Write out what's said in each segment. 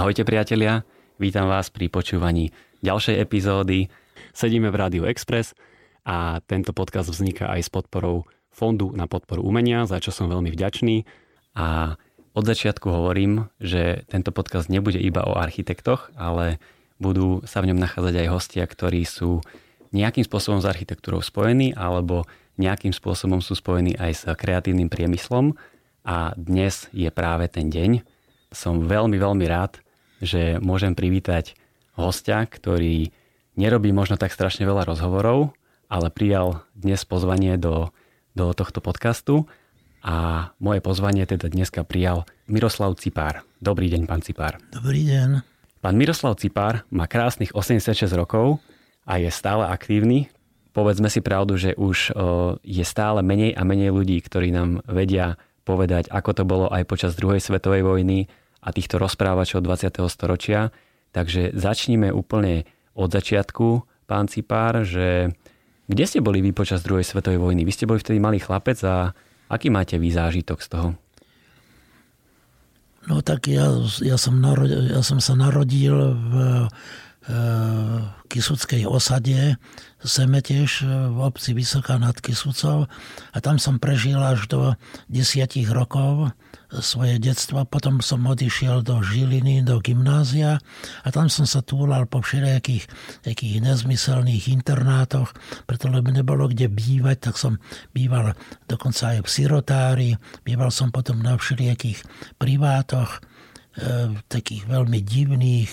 Ahojte priatelia, vítam vás pri počúvaní ďalšej epizódy. Sedíme v Rádiu Express a tento podcast vzniká aj s podporou Fondu na podporu umenia, za čo som veľmi vďačný. A od začiatku hovorím, že tento podcast nebude iba o architektoch, ale budú sa v ňom nachádzať aj hostia, ktorí sú nejakým spôsobom s architektúrou spojení alebo nejakým spôsobom sú spojení aj s kreatívnym priemyslom a dnes je práve ten deň. Som veľmi, veľmi rád, že môžem privítať hostia, ktorý nerobí možno tak strašne veľa rozhovorov, ale prijal dnes pozvanie do, do tohto podcastu a moje pozvanie teda dneska prijal Miroslav Cipár. Dobrý deň, pán Cipár. Dobrý deň. Pán Miroslav Cipár má krásnych 86 rokov a je stále aktívny. Povedzme si pravdu, že už je stále menej a menej ľudí, ktorí nám vedia povedať, ako to bolo aj počas druhej svetovej vojny a týchto rozprávačov 20. storočia. Takže začníme úplne od začiatku, pán Cipár, že kde ste boli vy počas druhej svetovej vojny? Vy ste boli vtedy malý chlapec a aký máte vy zážitok z toho? No tak ja, ja, som, narodil, ja som sa narodil v e, Kisuckej osade, Seme tiež v obci Vysoká nad Kisucov a tam som prežil až do desiatich rokov svoje detstvo. Potom som odišiel do Žiliny, do gymnázia a tam som sa túlal po všelijakých takých nezmyselných internátoch, pretože nebolo kde bývať, tak som býval dokonca aj v sirotári, býval som potom na všelijakých privátoch, e, takých veľmi divných,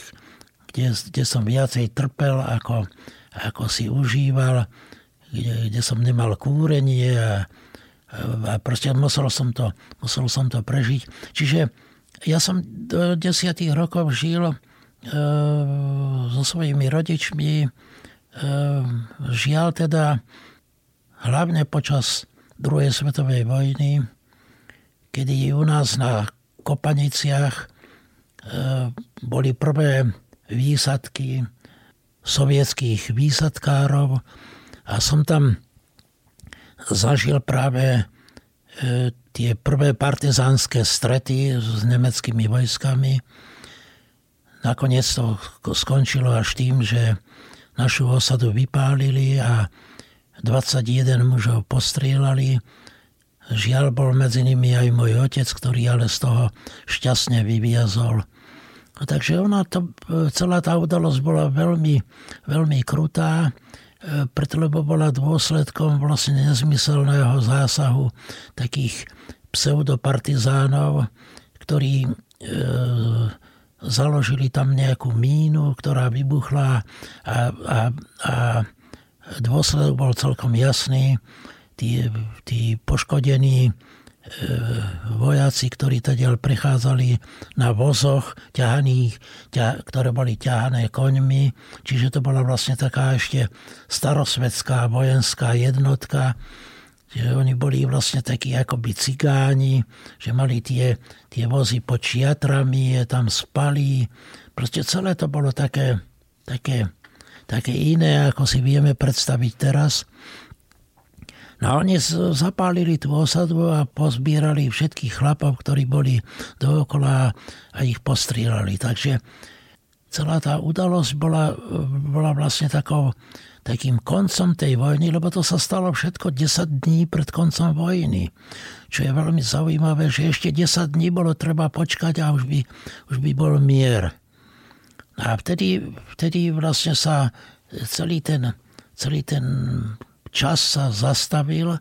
kde, kde som viacej trpel, ako, ako si užíval, kde, kde som nemal kúrenie a proste musel som, to, musel som to prežiť. Čiže ja som do desiatých rokov žil e, so svojimi rodičmi. E, žiaľ teda hlavne počas druhej svetovej vojny, kedy u nás na Kopaniciach e, boli prvé výsadky sovietských výsadkárov a som tam zažil práve e, tie prvé partizánske strety s nemeckými vojskami. Nakoniec to skončilo až tým, že našu osadu vypálili a 21 mužov postrielali. Žiaľ bol medzi nimi aj môj otec, ktorý ale z toho šťastne vyviazol. No, takže ona to, e, celá tá udalosť bola veľmi, veľmi krutá. Preto bola dôsledkom vlastne nezmyselného zásahu takých pseudopartizánov, ktorí e, založili tam nejakú mínu, ktorá vybuchla a, a, a dôsledok bol celkom jasný. Tí, tí poškodení vojaci, ktorí teda prechádzali na vozoch, ťahaných, ťa, ktoré boli ťahané koňmi. Čiže to bola vlastne taká ešte starosvedská vojenská jednotka. Že oni boli vlastne takí akoby cigáni, že mali tie, tie vozy pod čiatrami, tam spali. Proste celé to bolo také, také, také iné, ako si vieme predstaviť teraz. No oni zapálili tú osadu a pozbierali všetkých chlapov, ktorí boli dookola a ich postrieľali. Takže celá tá udalosť bola, bola vlastne takou, takým koncom tej vojny, lebo to sa stalo všetko 10 dní pred koncom vojny. Čo je veľmi zaujímavé, že ešte 10 dní bolo treba počkať a už by, už by bol mier. A vtedy, vtedy vlastne sa celý ten, celý ten čas sa zastavil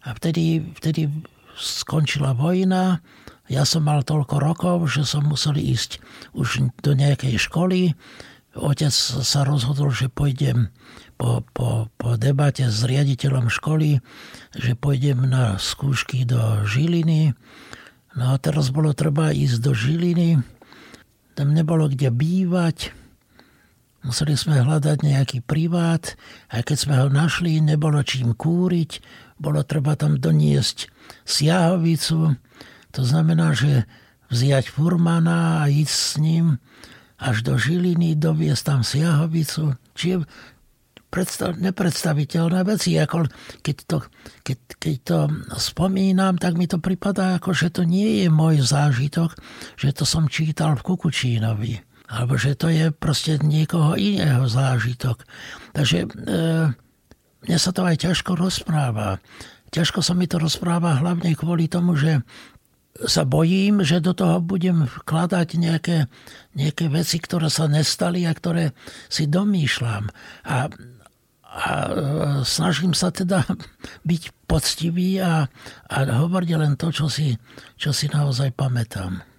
a vtedy, vtedy skončila vojna. Ja som mal toľko rokov, že som musel ísť už do nejakej školy. Otec sa rozhodol, že pôjdem po, po, po debate s riaditeľom školy, že pôjdem na skúšky do Žiliny. No a teraz bolo treba ísť do Žiliny. Tam nebolo kde bývať Museli sme hľadať nejaký privát a keď sme ho našli, nebolo čím kúriť, bolo treba tam doniesť siahovicu. To znamená, že vziať furmana a ísť s ním až do Žiliny, doviesť tam siahovicu. Čiže predstav, nepredstaviteľné veci. Ako keď, to, keď, keď to spomínam, tak mi to pripadá, ako že to nie je môj zážitok, že to som čítal v Kukučínovi. Alebo že to je proste niekoho iného zážitok. Takže e, mne sa to aj ťažko rozpráva. Ťažko sa mi to rozpráva hlavne kvôli tomu, že sa bojím, že do toho budem vkladať nejaké, nejaké veci, ktoré sa nestali a ktoré si domýšľam. A, a snažím sa teda byť poctivý a, a hovoriť len to, čo si, čo si naozaj pamätám.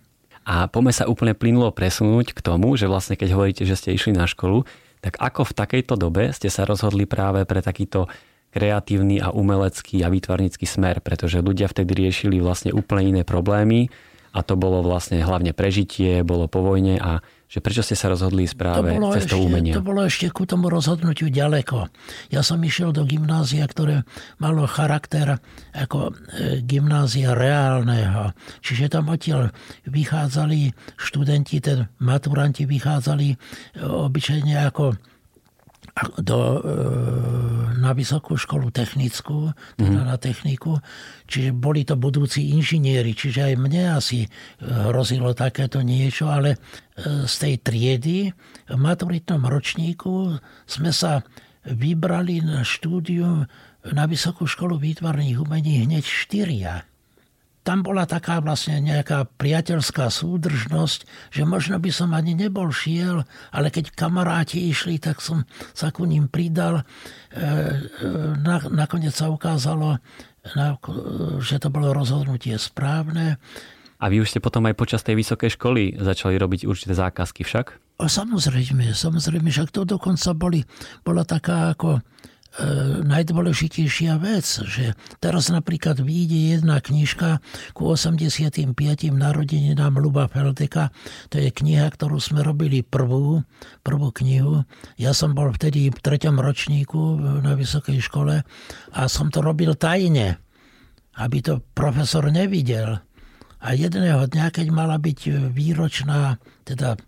A poďme sa úplne plynulo presunúť k tomu, že vlastne keď hovoríte, že ste išli na školu, tak ako v takejto dobe ste sa rozhodli práve pre takýto kreatívny a umelecký a výtvarnícky smer, pretože ľudia vtedy riešili vlastne úplne iné problémy a to bolo vlastne hlavne prežitie, bolo po vojne a že prečo ste sa rozhodli práve cestou umenia? To bolo ešte ku tomu rozhodnutiu ďaleko. Ja som išiel do gymnázia, ktoré malo charakter ako e, gymnázia reálneho. Čiže tam odtiaľ vychádzali študenti, ten maturanti vychádzali e, obyčajne ako do, e, na vysokú školu technickú, teda mm. na techniku. Čiže boli to budúci inžinieri, čiže aj mne asi e, hrozilo takéto niečo, ale e, z tej triedy v maturitnom ročníku sme sa vybrali na štúdium na Vysokú školu výtvarných umení hneď štyria tam bola taká vlastne nejaká priateľská súdržnosť, že možno by som ani nebol šiel, ale keď kamaráti išli, tak som sa ku ním pridal. E, e, nakoniec sa ukázalo, že to bolo rozhodnutie správne. A vy už ste potom aj počas tej vysokej školy začali robiť určité zákazky však? O, samozrejme, samozrejme, však to dokonca boli, bola taká ako najdôležitejšia vec, že teraz napríklad vyjde jedna knižka ku 85. narodeninám Luba Feldeka. To je kniha, ktorú sme robili prvú, prvú knihu. Ja som bol vtedy v treťom ročníku na vysokej škole a som to robil tajne, aby to profesor nevidel. A jedného dňa, keď mala byť výročná, teda e,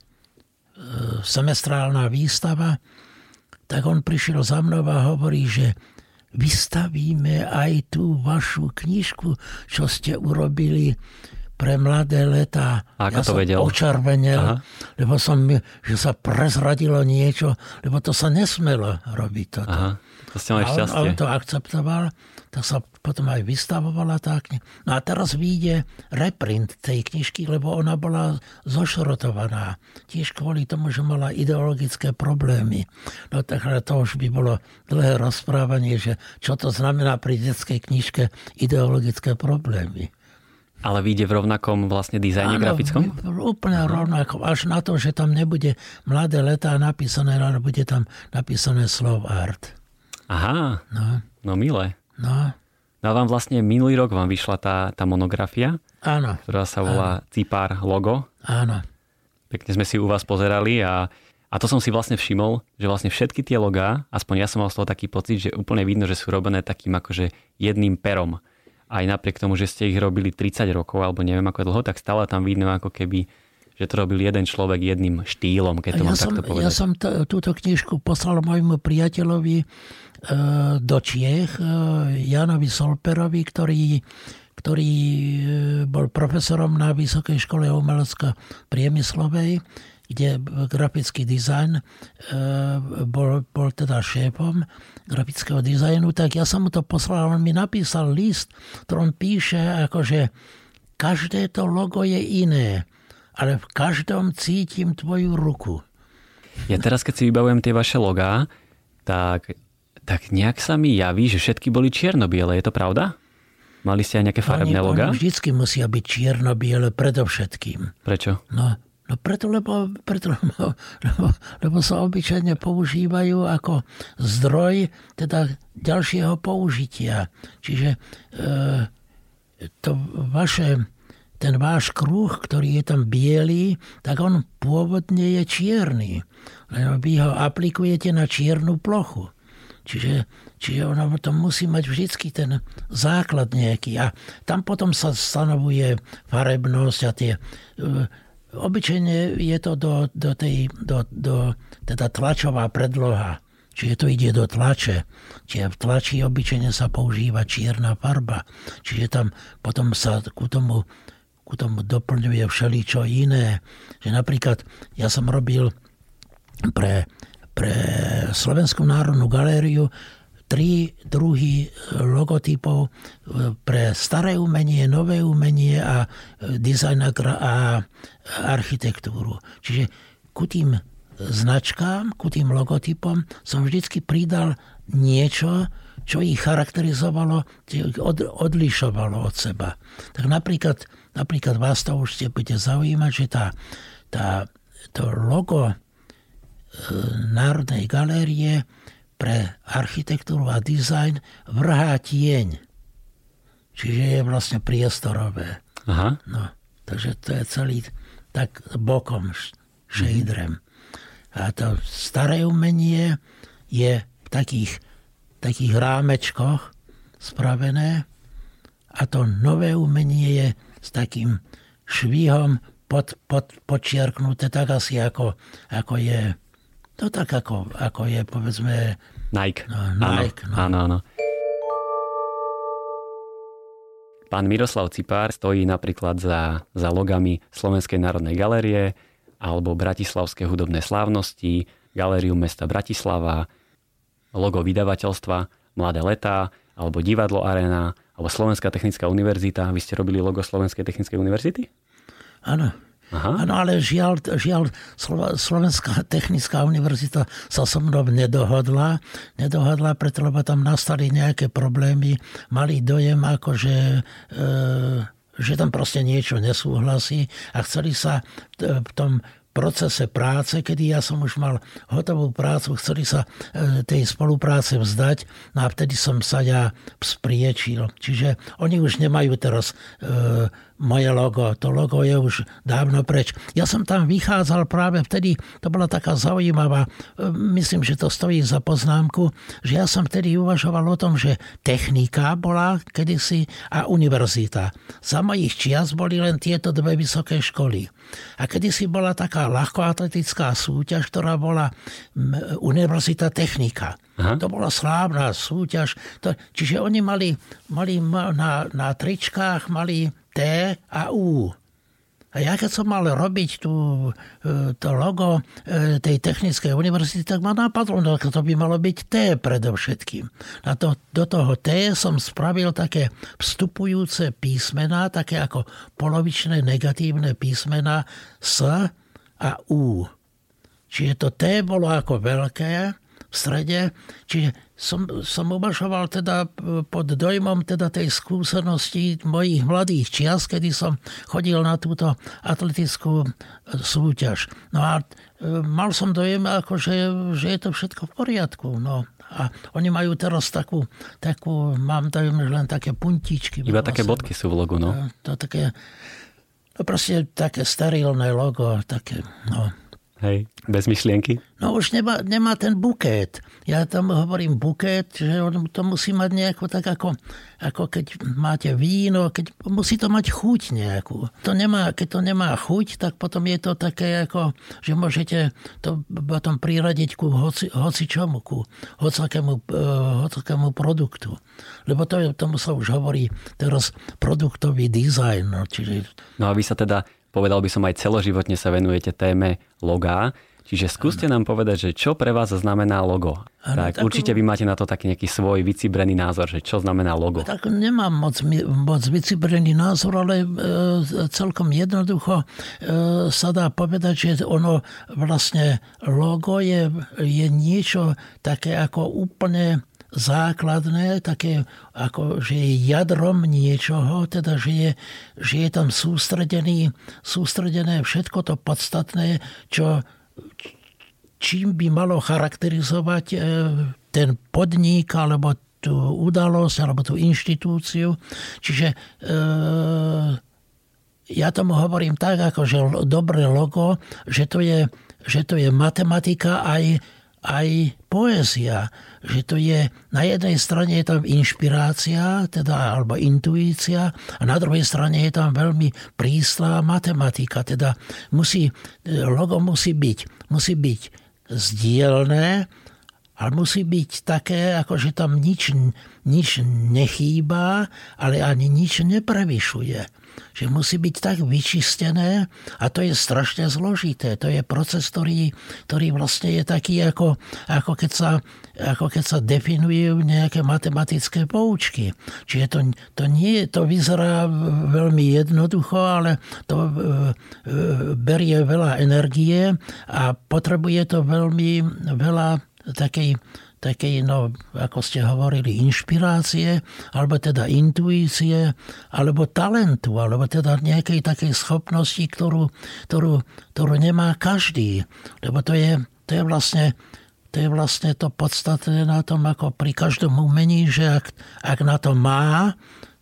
semestrálna výstava, tak on prišiel za mnou a hovorí, že vystavíme aj tú vašu knižku, čo ste urobili pre mladé letá. A ako ja to vedel? očarvenel, Aha. lebo som, že sa prezradilo niečo, lebo to sa nesmelo robiť toto. Aha, to ste mali. A on, on to akceptoval tak sa potom aj vystavovala tá kniha. No a teraz vyjde reprint tej knižky, lebo ona bola zošrotovaná. Tiež kvôli tomu, že mala ideologické problémy. No tak ale to už by bolo dlhé rozprávanie, že čo to znamená pri detskej knižke ideologické problémy. Ale vyjde v rovnakom vlastne dizajne Áno, grafickom? Úplne Aha. rovnako. Až na to, že tam nebude mladé letá napísané, ale bude tam napísané slov art. Aha, no, no milé. No. No a vám vlastne minulý rok vám vyšla tá, tá monografia, Áno. ktorá sa volá Áno. Cipár logo. Áno. Pekne sme si u vás pozerali a, a to som si vlastne všimol, že vlastne všetky tie logá, aspoň ja som mal z toho taký pocit, že úplne vidno, že sú robené takým akože jedným perom. Aj napriek tomu, že ste ich robili 30 rokov alebo neviem ako dlho, tak stále tam vidno ako keby že to robil jeden človek jedným štýlom, keď to ja mám som, takto povedať. Ja som t- túto knižku poslal môjmu priateľovi do Čiech, e, Janovi Solperovi, ktorý, ktorý e, bol profesorom na Vysokej škole umelecko-priemyslovej, kde grafický dizajn bol, bol teda šéfom grafického dizajnu, tak ja som mu to poslal, on mi napísal list, ktorom píše, akože každé to logo je iné, ale v každom cítim tvoju ruku. Ja teraz, keď si vybavujem tie vaše logá, tak tak nejak sa mi javí, že všetky boli čierno-biele. Je to pravda? Mali ste aj nejaké farebné oni, logá? Oni vždycky musia byť čierno-biele predovšetkým. Prečo? No, no preto, lebo, preto lebo, lebo, lebo sa obyčajne používajú ako zdroj teda ďalšieho použitia. Čiže e, to vaše ten váš kruh, ktorý je tam biely, tak on pôvodne je čierny. Len vy ho aplikujete na čiernu plochu. Čiže, čiže ona to musí mať vždycky ten základ nejaký. A tam potom sa stanovuje farebnosť a tie... E, obyčajne je to do, do tej, do, do, teda tlačová predloha Čiže to ide do tlače. Čiže v tlači obyčajne sa používa čierna farba. Čiže tam potom sa ku tomu, ku tomu doplňuje všeličo iné. Že napríklad ja som robil pre, pre Slovenskú národnú galériu tri druhy logotypov pre staré umenie, nové umenie a dizajn a architektúru. Čiže ku tým značkám, ku tým logotypom som vždycky pridal niečo, čo ich charakterizovalo, od, odlišovalo od seba. Tak napríklad, napríklad vás to už ste bude zaujímať, že tá, tá, to logo e, Národnej galérie pre architektúru a dizajn vrhá tieň. Čiže je vlastne priestorové. Aha. No, takže to je celý tak bokom šejdrem. Mm-hmm. A to staré umenie je v takých, takých rámečkoch spravené a to nové umenie je s takým švihom pod, pod, počiarknuté tak asi ako, ako je to tak ako, ako je povedzme Nike. No, Nike áno, no. áno, áno. Pán Miroslav Cipár stojí napríklad za, za logami Slovenskej národnej galérie, alebo Bratislavské hudobné slávnosti, Galériu mesta Bratislava, logo vydavateľstva Mladé letá, alebo Divadlo Arena, alebo Slovenská technická univerzita. Vy ste robili logo Slovenskej technickej univerzity? Áno. Aha. Áno, ale žiaľ, žiaľ Slovenská technická univerzita sa so mnou nedohodla. Nedohodla, preto tam nastali nejaké problémy. Mali dojem, ako že e, že tam proste niečo nesúhlasí a chceli sa v tom procese práce, kedy ja som už mal hotovú prácu, chceli sa e, tej spolupráce vzdať, no a vtedy som sa ja spriečil. Čiže oni už nemajú teraz e, moje logo. To logo je už dávno preč. Ja som tam vychádzal práve vtedy, to bola taká zaujímavá, e, myslím, že to stojí za poznámku, že ja som vtedy uvažoval o tom, že technika bola kedysi a univerzita. Za mojich čias boli len tieto dve vysoké školy. A kedysi bola taká ľahkoatletická súťaž, ktorá bola Univerzita technika. Aha. To bola slávna súťaž. To, čiže oni mali, mali na, na tričkách mali T a U. A ja keď som mal robiť tú, e, to logo e, tej technickej univerzity, tak ma napadlo, no to by malo byť T predovšetkým. A to, do toho T som spravil také vstupujúce písmená, také ako polovičné negatívne písmená S a U. Čiže to T bolo ako veľké v strede, čiže som, som uvažoval teda pod dojmom teda tej skúsenosti mojich mladých čias, kedy som chodil na túto atletickú súťaž. No a e, mal som dojem, ako, že, je to všetko v poriadku. No. A oni majú teraz takú, takú mám dojem, že len také puntičky. Iba také bodky sú v logu, no. E, to také, to proste také sterilné logo, také, no. Hej, bez myšlienky? No už nemá, nemá ten buket. Ja tam hovorím buket, že on to musí mať nejako tak ako, ako keď máte víno, keď musí to mať chuť nejakú. To nemá, keď to nemá chuť, tak potom je to také ako, že môžete to potom priradiť ku hoci, hoci čomu, ku hocakému, uh, hocakému produktu. Lebo to, tomu sa už hovorí teraz produktový dizajn. No, čiže... no a vy sa teda povedal by som aj celoživotne sa venujete téme logá. Čiže skúste nám povedať, že čo pre vás znamená logo. Ano, tak, tak určite vy máte na to taký nejaký svoj vycibrený názor, že čo znamená logo. Tak nemám moc, moc vycibrený názor, ale e, celkom jednoducho e, sa dá povedať, že ono vlastne logo je, je niečo také ako úplne základné, také ako, že je jadrom niečoho, teda že je, že je tam sústredený, sústredené všetko to podstatné, čo, čím by malo charakterizovať e, ten podnik alebo tú udalosť alebo tú inštitúciu. Čiže e, ja tomu hovorím tak, ako že dobré logo, že to je, že to je matematika aj, aj poézia, že to je, na jednej strane je tam inšpirácia, teda, alebo intuícia, a na druhej strane je tam veľmi príslá matematika, teda musí, logo musí byť, musí byť zdielné, ale musí byť také, ako že tam nič, nič nechýba, ale ani nič neprevyšuje že musí byť tak vyčistené a to je strašne zložité. To je proces, ktorý, ktorý vlastne je taký, ako, ako, keď sa, ako keď sa definujú nejaké matematické poučky. Čiže to, to, nie, to vyzerá veľmi jednoducho, ale to e, e, berie veľa energie a potrebuje to veľmi veľa takej takej, no, ako ste hovorili, inšpirácie, alebo teda intuície, alebo talentu, alebo teda nejakej takej schopnosti, ktorú, ktorú, ktorú nemá každý. Lebo to je, to je vlastne to je vlastne to podstatné na tom, ako pri každom umení, že ak, ak na to má,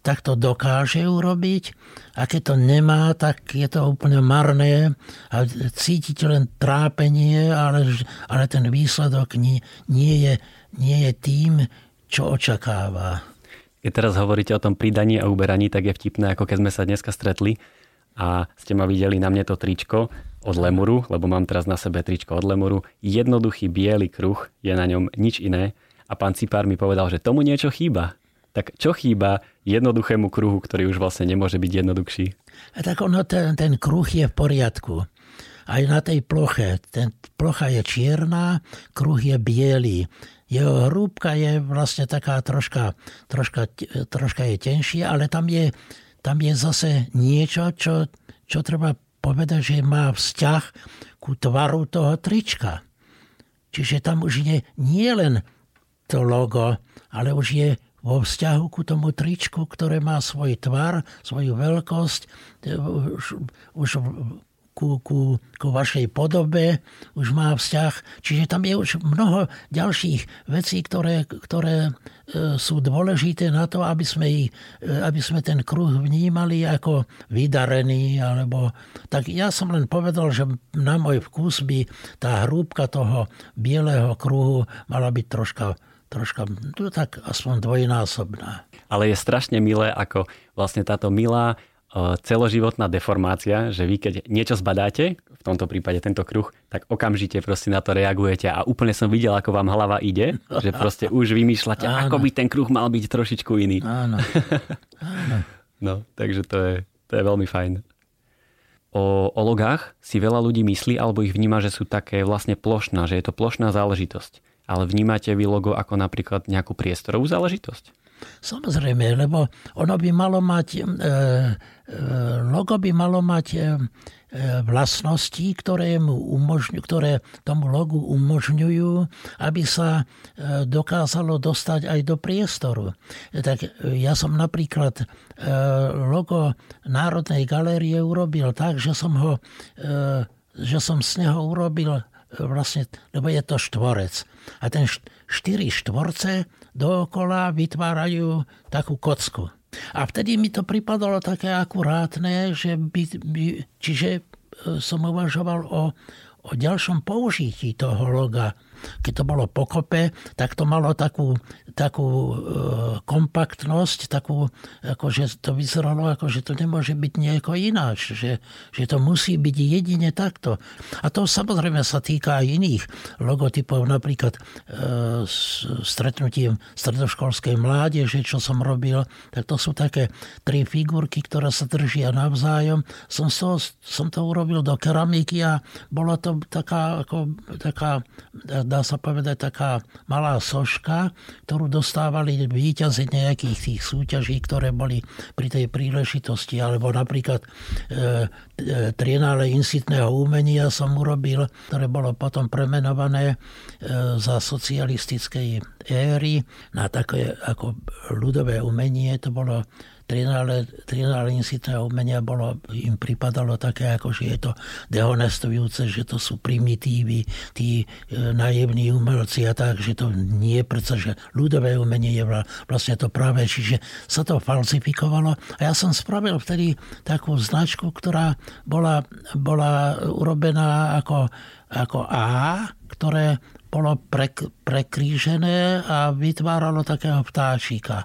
tak to dokáže urobiť a keď to nemá, tak je to úplne marné a cítiť len trápenie, ale, ale ten výsledok nie, nie, je, nie je tým, čo očakáva. Keď teraz hovoríte o tom pridaní a uberaní, tak je vtipné, ako keď sme sa dneska stretli a ste ma videli na mne to tričko od Lemuru, lebo mám teraz na sebe tričko od Lemuru. Jednoduchý biely kruh, je na ňom nič iné. A pán Cipár mi povedal, že tomu niečo chýba. Tak čo chýba jednoduchému kruhu, ktorý už vlastne nemôže byť jednoduchší? A tak ono, ten, ten kruh je v poriadku. Aj na tej ploche. Ten plocha je čierna, kruh je biely. Jeho hrúbka je vlastne taká troška, troška, troška je tenšia, ale tam je, tam je zase niečo, čo, čo treba povedať, že má vzťah ku tvaru toho trička. Čiže tam už je nie len to logo, ale už je vo vzťahu ku tomu tričku, ktoré má svoj tvar, svoju veľkosť, e, už, už ku, ku, ku vašej podobe už má vzťah. Čiže tam je už mnoho ďalších vecí, ktoré, ktoré e, sú dôležité na to, aby sme, ich, e, aby sme ten kruh vnímali ako vydarený. Alebo... Tak ja som len povedal, že na môj vkus by tá hrúbka toho bieleho kruhu mala byť troška troška, no tak aspoň dvojnásobná. Ale je strašne milé, ako vlastne táto milá e, celoživotná deformácia, že vy keď niečo zbadáte, v tomto prípade tento kruh, tak okamžite proste na to reagujete a úplne som videl, ako vám hlava ide, že proste už vymýšľate, Áno. ako by ten kruh mal byť trošičku iný. Áno. Áno. No, takže to je, to je veľmi fajn. O, o logách si veľa ľudí myslí alebo ich vníma, že sú také vlastne plošná, že je to plošná záležitosť ale vnímate vy logo ako napríklad nejakú priestorovú záležitosť? Samozrejme, lebo ono by malo mať, e, e, logo by malo mať e, vlastnosti, ktoré, mu umožňujú, ktoré tomu logu umožňujú, aby sa dokázalo dostať aj do priestoru. Tak ja som napríklad logo Národnej galérie urobil tak, že som ho že som z neho urobil vlastne, lebo je to štvorec. A ten štyri štvorce dookola vytvárajú takú kocku. A vtedy mi to pripadalo také akurátne, že by, by, čiže e, som uvažoval o, o ďalšom použití toho loga keď to bolo pokope, tak to malo takú, takú e, kompaktnosť, takú, ako že to vyzeralo, ako že to nemôže byť nejako ináč, že, že to musí byť jedine takto. A to samozrejme sa týka aj iných logotypov, napríklad e, s stretnutím stredoškolskej mládeže, čo som robil, tak to sú také tri figurky, ktoré sa držia navzájom. Som, to, som to urobil do keramiky a bola to taká, ako, taká dá sa povedať, taká malá soška, ktorú dostávali výťazi nejakých tých súťaží, ktoré boli pri tej príležitosti. Alebo napríklad e, e, trienále insitného umenia som urobil, ktoré bolo potom premenované e, za socialistickej éry na také ako ľudové umenie. To bolo trinále, trinále insitného umenia bolo, im pripadalo také, ako že je to dehonestujúce, že to sú primitívy, tí e, naivní umelci a tak, že to nie je predsa, že ľudové umenie je vlastne to práve, čiže sa to falsifikovalo. A ja som spravil vtedy takú značku, ktorá bola, bola urobená ako, ako A, ktoré bolo prek, prekrížené a vytváralo takého vtáčika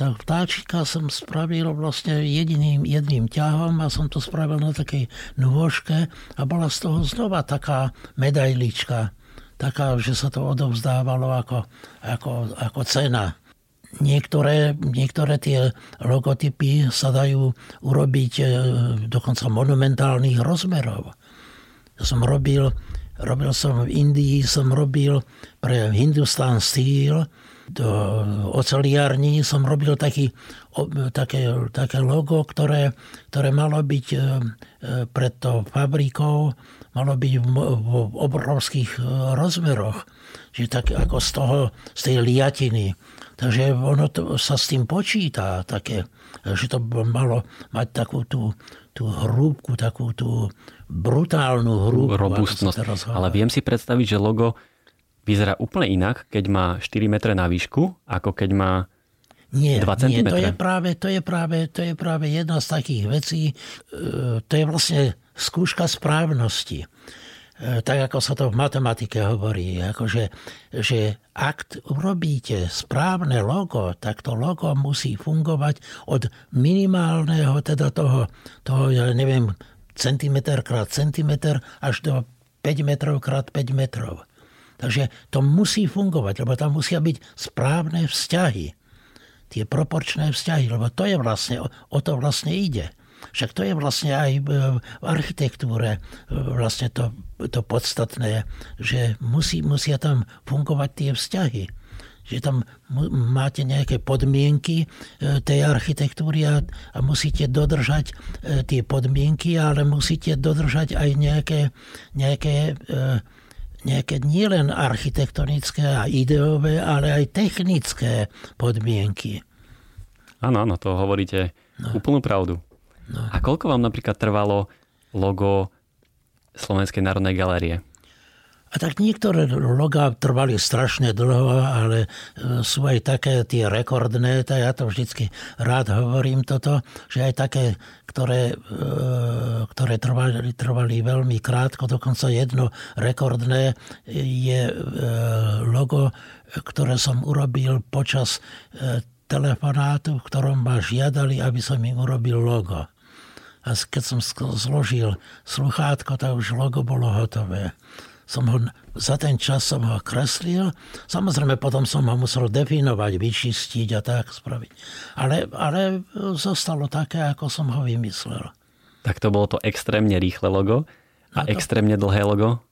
tak vtáčika som spravil vlastne jediným, jedným ťahom a som to spravil na takej nôžke a bola z toho znova taká medailička. taká, že sa to odovzdávalo ako, ako, ako cena. Niektoré, niektoré tie logotypy sa dajú urobiť e, dokonca monumentálnych rozmerov. Ja som robil, robil som v Indii, som robil pre Hindustan Steel, do oceliarní som robil taký, také, také logo, ktoré, ktoré malo byť e, e, pred to fabrikou, malo byť v, v obrovských rozmeroch. Čiže tak ako z toho, z tej liatiny. Takže ono to, sa s tým počíta také, že to malo mať takú tú, tú hrúbku, takú tú brutálnu hrúbku. Robustnosť. Ale viem si predstaviť, že logo vyzerá úplne inak, keď má 4 metre na výšku, ako keď má nie, 2 cm. Nie, to je, práve, to, je práve, to je práve jedna z takých vecí, e, to je vlastne skúška správnosti. E, tak ako sa to v matematike hovorí, akože, že ak urobíte správne logo, tak to logo musí fungovať od minimálneho, teda toho, toho ja neviem, centimetr krát centimetr až do 5 metrov krát 5 metrov. Takže to musí fungovať, lebo tam musia byť správne vzťahy. Tie proporčné vzťahy, lebo to je vlastne, o to vlastne ide. Však to je vlastne aj v architektúre e, vlastne to, to podstatné, že musí, musia tam fungovať tie vzťahy že tam máte nejaké podmienky e, tej architektúry a, a musíte dodržať e, tie podmienky, ale musíte dodržať aj nejaké, nejaké, nejaké nielen architektonické a ideové, ale aj technické podmienky. Áno, áno, to hovoríte no. úplnú pravdu. No. A koľko vám napríklad trvalo logo Slovenskej národnej galérie? A tak niektoré logá trvali strašne dlho, ale e, sú aj také tie rekordné, tak ja to vždycky rád hovorím toto, že aj také, ktoré, e, ktoré trvali, trvali veľmi krátko, dokonca jedno rekordné je e, logo, ktoré som urobil počas telefonátu, v ktorom ma žiadali, aby som im urobil logo a keď som zložil sluchátko, tak už logo bolo hotové. Som ho, za ten čas som ho kreslil. Samozrejme, potom som ho musel definovať, vyčistiť a tak spraviť. Ale, ale zostalo také, ako som ho vymyslel. Tak to bolo to extrémne rýchle logo a, a to... extrémne dlhé logo?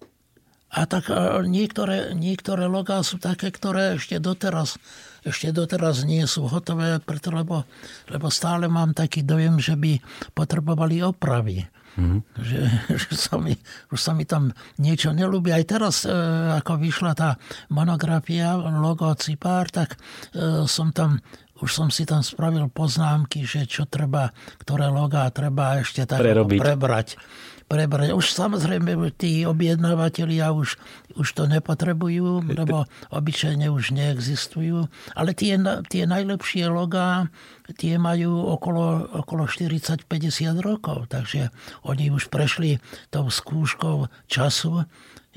A tak niektoré, niektoré logá sú také, ktoré ešte doteraz, ešte doteraz nie sú hotové, preto lebo, lebo stále mám taký dojem, že by potrebovali opravy. Mm-hmm. Že, že sa mi, už sa mi tam niečo nelúbi. Aj teraz, e, ako vyšla tá monografia, logo Cipár, tak e, som tam už som si tam spravil poznámky, že čo treba, ktoré logá treba ešte tak prebrať prebrať. Už samozrejme tí objednávateľia už, už to nepotrebujú, lebo obyčajne už neexistujú. Ale tie, tie najlepšie logá, tie majú okolo, okolo 40-50 rokov. Takže oni už prešli tou skúškou času.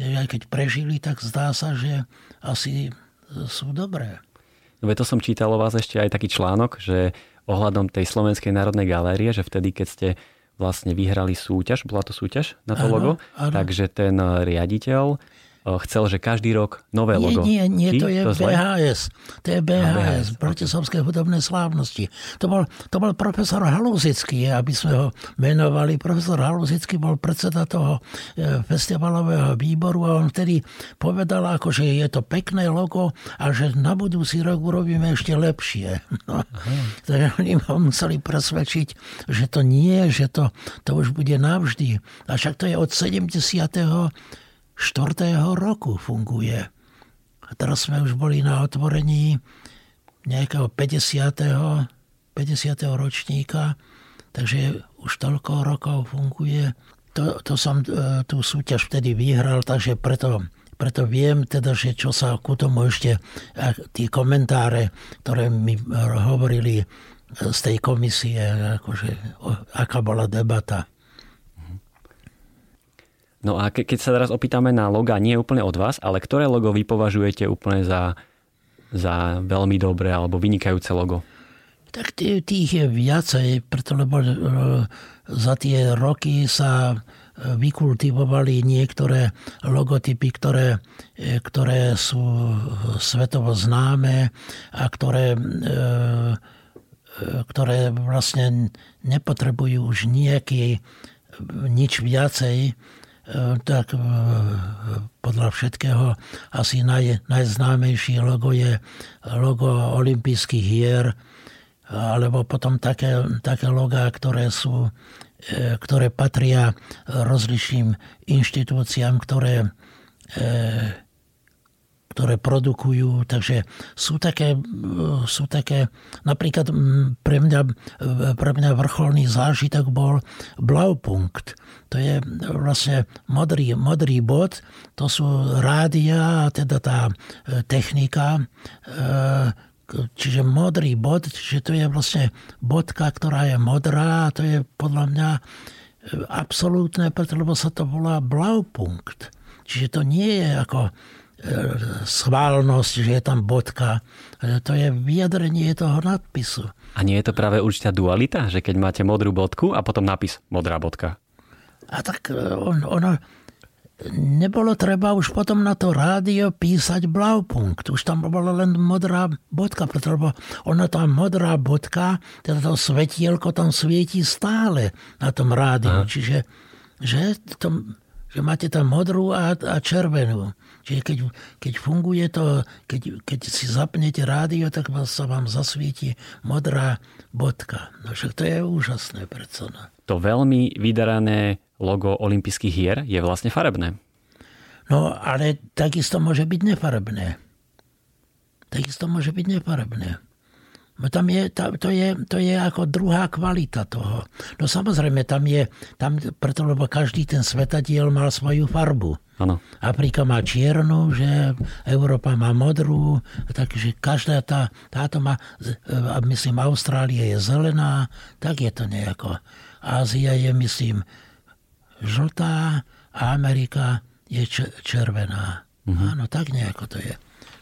Aj keď prežili, tak zdá sa, že asi sú dobré. No to som čítal o vás ešte aj taký článok, že ohľadom tej Slovenskej národnej galérie, že vtedy, keď ste vlastne vyhrali súťaž, bola to súťaž na to ano, logo, ano. takže ten riaditeľ chcel, že každý rok nové logo. Nie, nie, nie to je to BHS. To je BHS, Bratislavské hudobné slávnosti. To bol, to bol profesor Haluzický, aby sme ho menovali. Profesor Haluzický bol predseda toho e, festivalového výboru a on vtedy povedal, ako, že je to pekné logo a že na budúci rok urobíme ešte lepšie. No. Takže oni ho museli presvedčiť, že to nie, že to, to už bude navždy. A však to je od 70 roku funguje. A teraz sme už boli na otvorení nejakého 50. 50. ročníka, takže už toľko rokov funguje. To, to som e, tú súťaž vtedy vyhral, takže preto, preto viem teda, že čo sa ku tomu ešte, tie komentáre, ktoré mi hovorili z tej komisie, akože, aká bola debata. No a ke, keď sa teraz opýtame na loga, nie úplne od vás, ale ktoré logo vy považujete úplne za, za veľmi dobré alebo vynikajúce logo? Tak tých je viacej, preto lebo e, za tie roky sa e, vykultivovali niektoré logotypy, ktoré, ktoré sú svetovo známe a ktoré, ktoré vlastne nepotrebujú už nejaký nič viacej, tak podľa všetkého asi naj, najznámejší logo je logo olympijských hier, alebo potom také, také logá, ktoré sú e, ktoré patria rozličným inštitúciám, ktoré, ktoré produkujú. Takže sú také, sú také napríklad pre mňa, pre mňa vrcholný zážitok bol Blaupunkt. To je vlastne modrý, modrý bod, to sú rádia, teda tá e, technika, čiže modrý bod, že to je vlastne bodka, ktorá je modrá a to je podľa mňa e, absolútne, lebo sa to volá Blaupunkt. Čiže to nie je ako e, schválnosť, že je tam bodka. To je vyjadrenie toho nadpisu. A nie je to práve určitá dualita, že keď máte modrú bodku a potom nápis modrá bodka? A tak e, on, ono, nebolo treba už potom na to rádio písať Blaupunkt. Už tam bola len modrá bodka, lebo ona tá modrá bodka, teda to svetielko tam svieti stále na tom rádiu. Aha. Čiže že, to, že máte tam modrú a, a červenú. Čiže keď, keď funguje to, keď, keď si zapnete rádio, tak sa vám zasvieti modrá bodka. No však to je úžasné predsa. No. To veľmi vydarané logo olympijských hier je vlastne farebné. No ale takisto môže byť nefarebné. Takisto môže byť nefarebné. No tam je, to, je, to je ako druhá kvalita toho. No samozrejme, tam je, tam, preto lebo každý ten svetadiel mal svoju farbu. Ano. Afrika má čiernu, že Európa má modrú, takže každá tá, táto má, myslím, Austrália je zelená, tak je to nejako. Ázia je, myslím, žltá a Amerika je červená. Áno, tak nejako to je.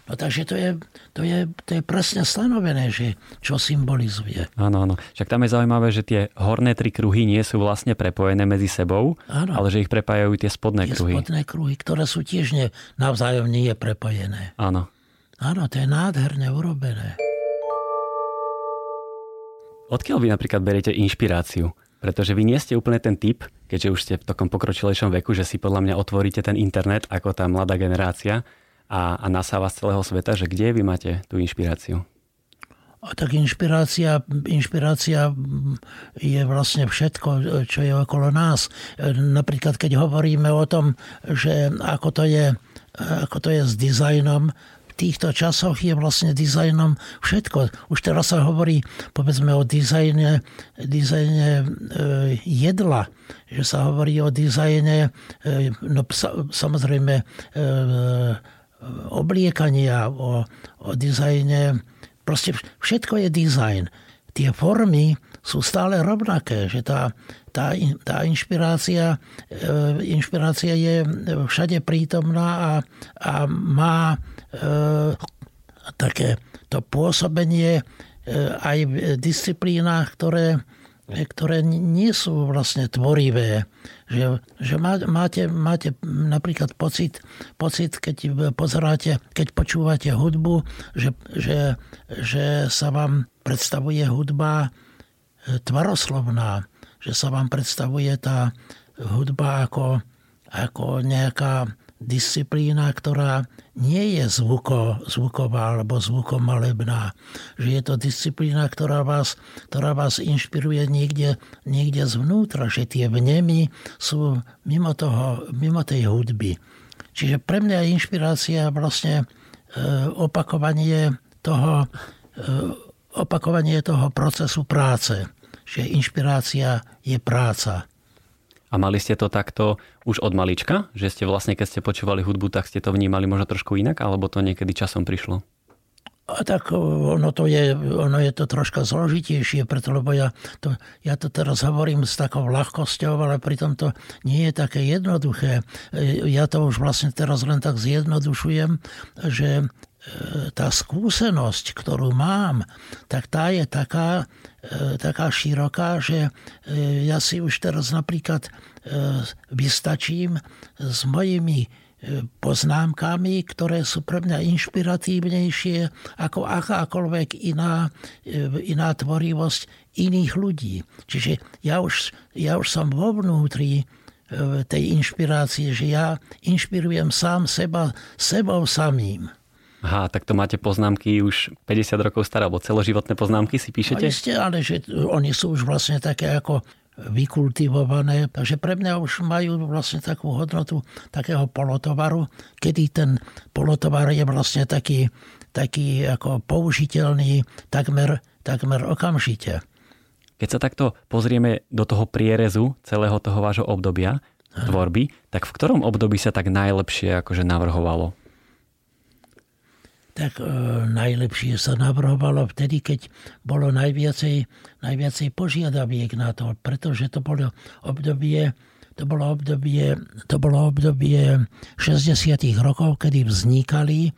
No takže to je, to, je, to je presne stanovené, že čo symbolizuje. Áno, áno. Však tam je zaujímavé, že tie horné tri kruhy nie sú vlastne prepojené medzi sebou, áno. ale že ich prepájajú tie spodné tie kruhy. spodné kruhy, ktoré sú tiež ne, navzájom nie prepojené. Áno. Áno, to je nádherne urobené. Odkiaľ vy napríklad beriete inšpiráciu? Pretože vy nie ste úplne ten typ, keďže už ste v takom pokročilejšom veku, že si podľa mňa otvoríte ten internet ako tá mladá generácia a, a nasáva z celého sveta, že kde vy máte tú inšpiráciu? Tak inšpirácia, inšpirácia je vlastne všetko, čo je okolo nás. Napríklad, keď hovoríme o tom, že ako to je, ako to je s dizajnom, týchto časoch je vlastne dizajnom všetko. Už teraz sa hovorí, povedzme, o dizajne, dizajne e, jedla, že sa hovorí o dizajne, e, no samozrejme, e, obliekania, o, o dizajne, proste všetko je dizajn. Tie formy sú stále rovnaké, že tá, tá, tá inšpirácia, inšpirácia je všade prítomná a, a má E, také to pôsobenie e, aj v disciplínach, ktoré, ktoré nie sú vlastne tvorivé. Že, že máte, máte napríklad pocit, pocit, keď pozeráte, keď počúvate hudbu, že, že, že sa vám predstavuje hudba e, tvaroslovná, že sa vám predstavuje tá hudba ako, ako nejaká disciplína, ktorá nie je zvuko, zvuková alebo zvukomalebná. Že je to disciplína, ktorá vás, ktorá vás inšpiruje niekde, niekde zvnútra, že tie vnemy sú mimo, toho, mimo tej hudby. Čiže pre mňa je inšpirácia vlastne e, opakovanie toho, e, opakovanie toho procesu práce. Že inšpirácia je práca. A mali ste to takto už od malička? Že ste vlastne, keď ste počúvali hudbu, tak ste to vnímali možno trošku inak? Alebo to niekedy časom prišlo? A tak ono to, je, ono je to troška zložitejšie, preto lebo ja to, ja to teraz hovorím s takou ľahkosťou, ale pritom to nie je také jednoduché. Ja to už vlastne teraz len tak zjednodušujem, že tá skúsenosť, ktorú mám, tak tá je taká, e, taká široká, že e, ja si už teraz napríklad vystačím s mojimi poznámkami, ktoré sú pre mňa inšpiratívnejšie ako akákoľvek iná, iná tvorivosť iných ľudí. Čiže ja už, ja už som vo vnútri tej inšpirácie, že ja inšpirujem sám seba sebou samým. Aha, tak to máte poznámky už 50 rokov staré, alebo celoživotné poznámky si píšete? Ale, ste, ale že oni sú už vlastne také ako vykultivované, takže pre mňa už majú vlastne takú hodnotu takého polotovaru, kedy ten polotovar je vlastne taký, taký ako použiteľný takmer, takmer okamžite. Keď sa takto pozrieme do toho prierezu celého toho vášho obdobia tvorby, tak v ktorom období sa tak najlepšie akože navrhovalo? Tak e, najlepšie sa navrhovalo vtedy, keď bolo najviacej, najviacej požiadaviek na to, pretože to bolo obdobie, to bolo obdobie, to bolo obdobie 60. rokov, kedy vznikali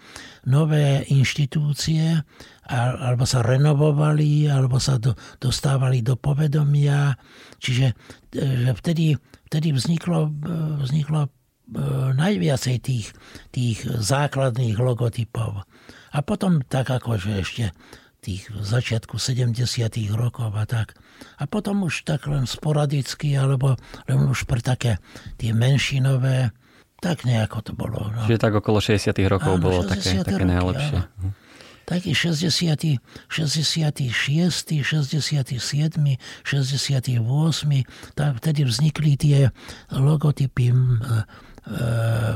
nové inštitúcie, alebo sa renovovali, alebo sa do, dostávali do povedomia. Čiže e, že vtedy, vtedy vzniklo, e, vzniklo E, najviacej tých, tých základných logotypov. A potom tak akože ešte tých začiatku 70. rokov a tak. A potom už tak len sporadicky, alebo len už pre také tie menšinové, tak nejako to bolo. No. Čiže tak okolo 60. rokov Áno, bolo také, také roky, najlepšie. Áno. Taký 60. 66., 67., 68. Tak vtedy vznikli tie logotypy Eh,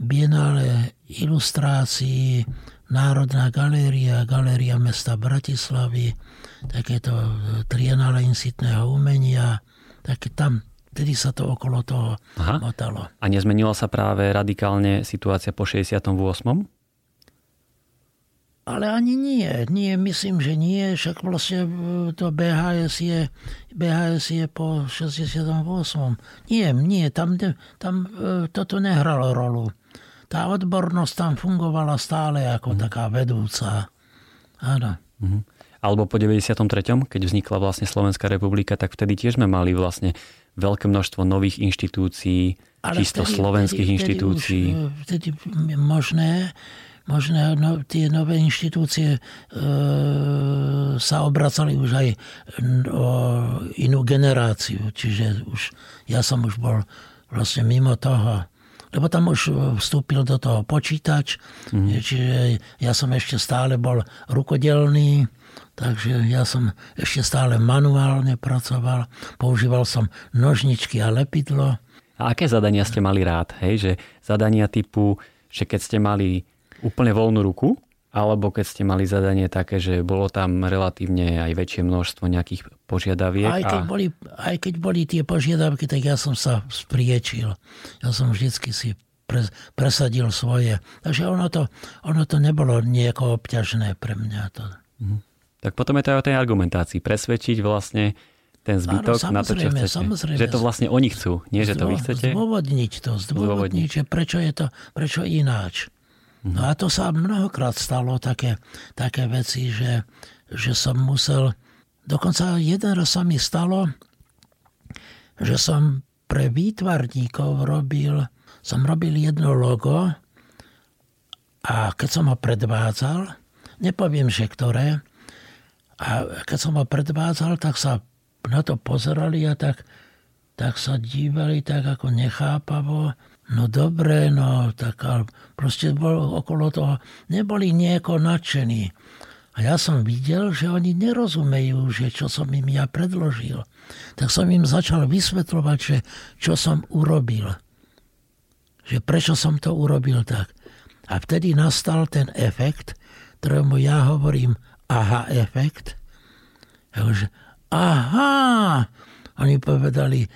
Bienale ilustrácií, Národná galéria, Galéria mesta Bratislavy, takéto eh, Trienale insitného umenia, tak tam Vtedy sa to okolo toho Aha. motalo. A nezmenila sa práve radikálne situácia po 68 ale ani nie. Nie, myslím, že nie. Však vlastne e, to BHS je, BHS je po 68. Nie, nie, tam, tam e, toto nehralo rolu. Tá odbornosť tam fungovala stále ako mm. taká vedúca. Áno. Mm. Alebo po 93., keď vznikla vlastne Slovenská republika, tak vtedy tiež sme mali vlastne veľké množstvo nových inštitúcií, Ale čisto vtedy, slovenských vtedy, inštitúcií. Vtedy, už, vtedy možné, možno no, tie nové inštitúcie e, sa obracali už aj o inú generáciu. Čiže už, ja som už bol vlastne mimo toho. Lebo tam už vstúpil do toho počítač, mm. čiže ja som ešte stále bol rukodelný, takže ja som ešte stále manuálne pracoval, používal som nožničky a lepidlo. A aké zadania ste mali rád? Hej? Že zadania typu, že keď ste mali úplne voľnú ruku, alebo keď ste mali zadanie také, že bolo tam relatívne aj väčšie množstvo nejakých požiadaviek. Aj keď, a... boli, aj keď boli tie požiadavky, tak ja som sa spriečil. Ja som vždycky si pre, presadil svoje. Takže ono to, ono to nebolo nejako obťažné pre mňa. To. Mhm. Tak potom je to aj o tej argumentácii. Presvedčiť vlastne ten zbytok Áno, na to, čo chcete. Že to vlastne oni chcú, nie že to vy chcete. Zdôvodniť to, zdôvodniť, že prečo je to, prečo ináč. No a to sa mnohokrát stalo, také, také veci, že, že som musel... Dokonca jeden raz sa mi stalo, že som pre výtvarníkov robil, som robil jedno logo a keď som ho predvádzal, nepoviem, že ktoré, a keď som ho predvádzal, tak sa na to pozerali a tak, tak sa dívali tak ako nechápavo No dobre, no tak ale proste bol okolo toho, neboli nieko nadšení. A ja som videl, že oni nerozumejú, že čo som im ja predložil. Tak som im začal vysvetľovať, že čo som urobil. Že prečo som to urobil tak. A vtedy nastal ten efekt, ktorému ja hovorím aha efekt. Takže, aha! Oni povedali,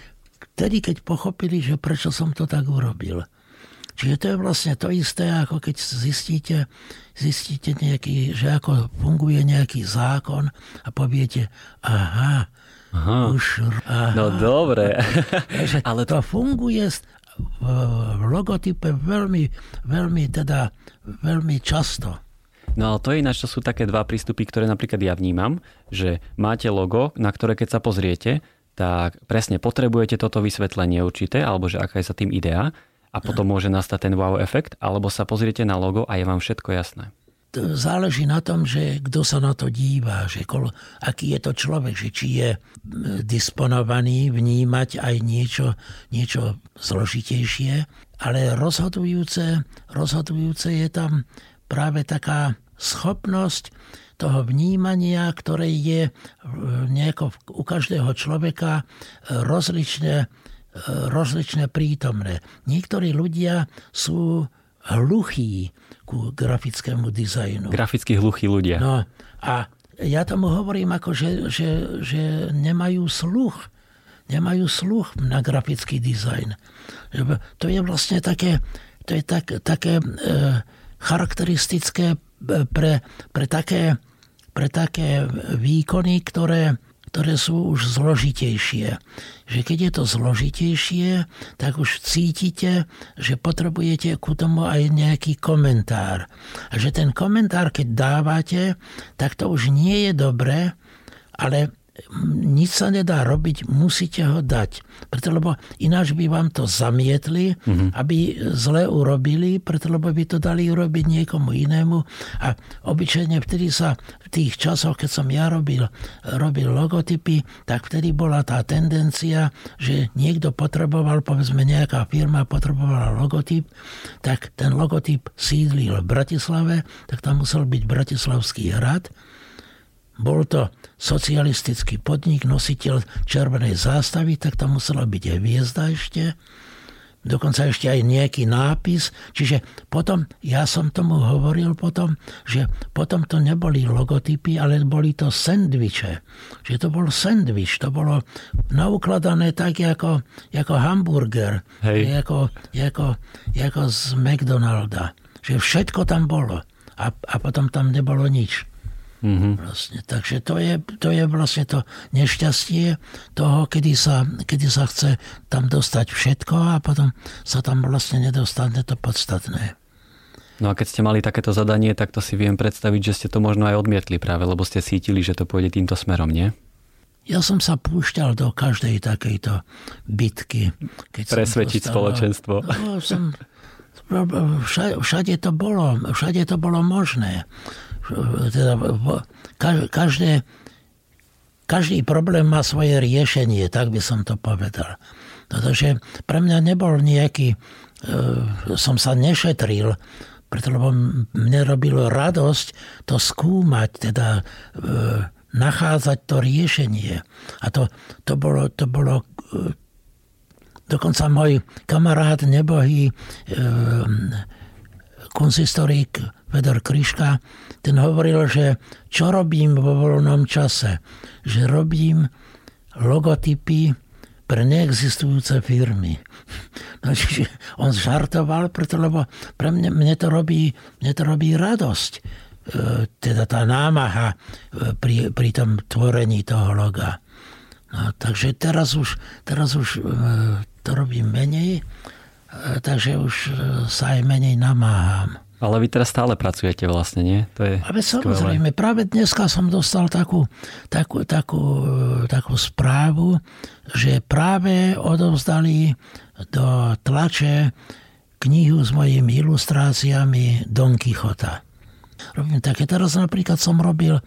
vtedy, keď pochopili, že prečo som to tak urobil. Čiže to je vlastne to isté, ako keď zistíte, zistíte nejaký, že ako funguje nejaký zákon a poviete, aha, aha. už... Aha. No dobre. Ale to funguje v logotype veľmi, veľmi, teda, veľmi často. No ale to je ináč, to sú také dva prístupy, ktoré napríklad ja vnímam, že máte logo, na ktoré keď sa pozriete, tak presne potrebujete toto vysvetlenie určité, alebo že aká je sa tým idea a potom môže nastať ten wow efekt, alebo sa pozriete na logo a je vám všetko jasné. Záleží na tom, že kto sa na to díva, že kol, aký je to človek, že či je disponovaný vnímať aj niečo, niečo zložitejšie, ale rozhodujúce, rozhodujúce je tam práve taká schopnosť toho vnímania, ktoré je nejako u každého človeka rozličné rozličné prítomné. Niektorí ľudia sú hluchí ku grafickému dizajnu. Graficky hluchí ľudia. No a ja tomu hovorím ako, že, že, že nemajú sluch. Nemajú sluch na grafický dizajn. To je vlastne také, to je tak, také e, charakteristické pre, pre, také, pre také výkony, ktoré ktoré sú už zložitejšie. Že keď je to zložitejšie, tak už cítite, že potrebujete ku tomu aj nejaký komentár. A že ten komentár, keď dávate, tak to už nie je dobré, ale nič sa nedá robiť, musíte ho dať. Preto, lebo ináč by vám to zamietli, mm-hmm. aby zle urobili, preto, lebo by to dali urobiť niekomu inému. A obyčajne vtedy sa v tých časoch, keď som ja robil, robil logotypy, tak vtedy bola tá tendencia, že niekto potreboval, povedzme nejaká firma potrebovala logotyp, tak ten logotyp sídlil v Bratislave, tak tam musel byť Bratislavský hrad bol to socialistický podnik, nositeľ červenej zástavy, tak tam musela byť hviezda ešte. Dokonca ešte aj nejaký nápis. Čiže potom, ja som tomu hovoril potom, že potom to neboli logotypy, ale boli to sendviče. Že to bol sendvič, to bolo naukladané tak ako, ako hamburger, Hej. Ako, ako, ako z McDonalda. Že všetko tam bolo. A, a potom tam nebolo nič. Mm-hmm. Vlastne. Takže to je, to je vlastne to nešťastie toho, kedy sa, kedy sa chce tam dostať všetko a potom sa tam vlastne nedostane to podstatné. No a keď ste mali takéto zadanie, tak to si viem predstaviť, že ste to možno aj odmietli práve, lebo ste cítili, že to pôjde týmto smerom, nie? Ja som sa púšťal do každej takejto bitky. Keď Presvedčiť dostal, spoločenstvo. No, som, všade, všade to bolo, všade to bolo možné teda každé, každý problém má svoje riešenie, tak by som to povedal. No, takže pre mňa nebol nejaký, e, som sa nešetril, preto lebo mne robilo radosť to skúmať, teda e, nachádzať to riešenie. A to, to bolo, to bolo e, dokonca môj kamarát nebohý konsistorík Fedor Kryška, ten hovoril, že čo robím vo voľnom čase? Že robím logotypy pre neexistujúce firmy. No, čiže on žartoval, preto, lebo pre mňa, mne, to robí, mne to robí radosť. E, teda tá námaha e, pri, pri tom tvorení toho loga. No, takže teraz už, teraz už e, to robím menej, takže už sa aj menej namáham. Ale vy teraz stále pracujete vlastne, nie? To je Ale samozrejme, skvelé. práve dneska som dostal takú, takú, takú, takú správu, že práve odovzdali do tlače knihu s mojimi ilustráciami Don Quixota. Robím také. Teraz napríklad som robil,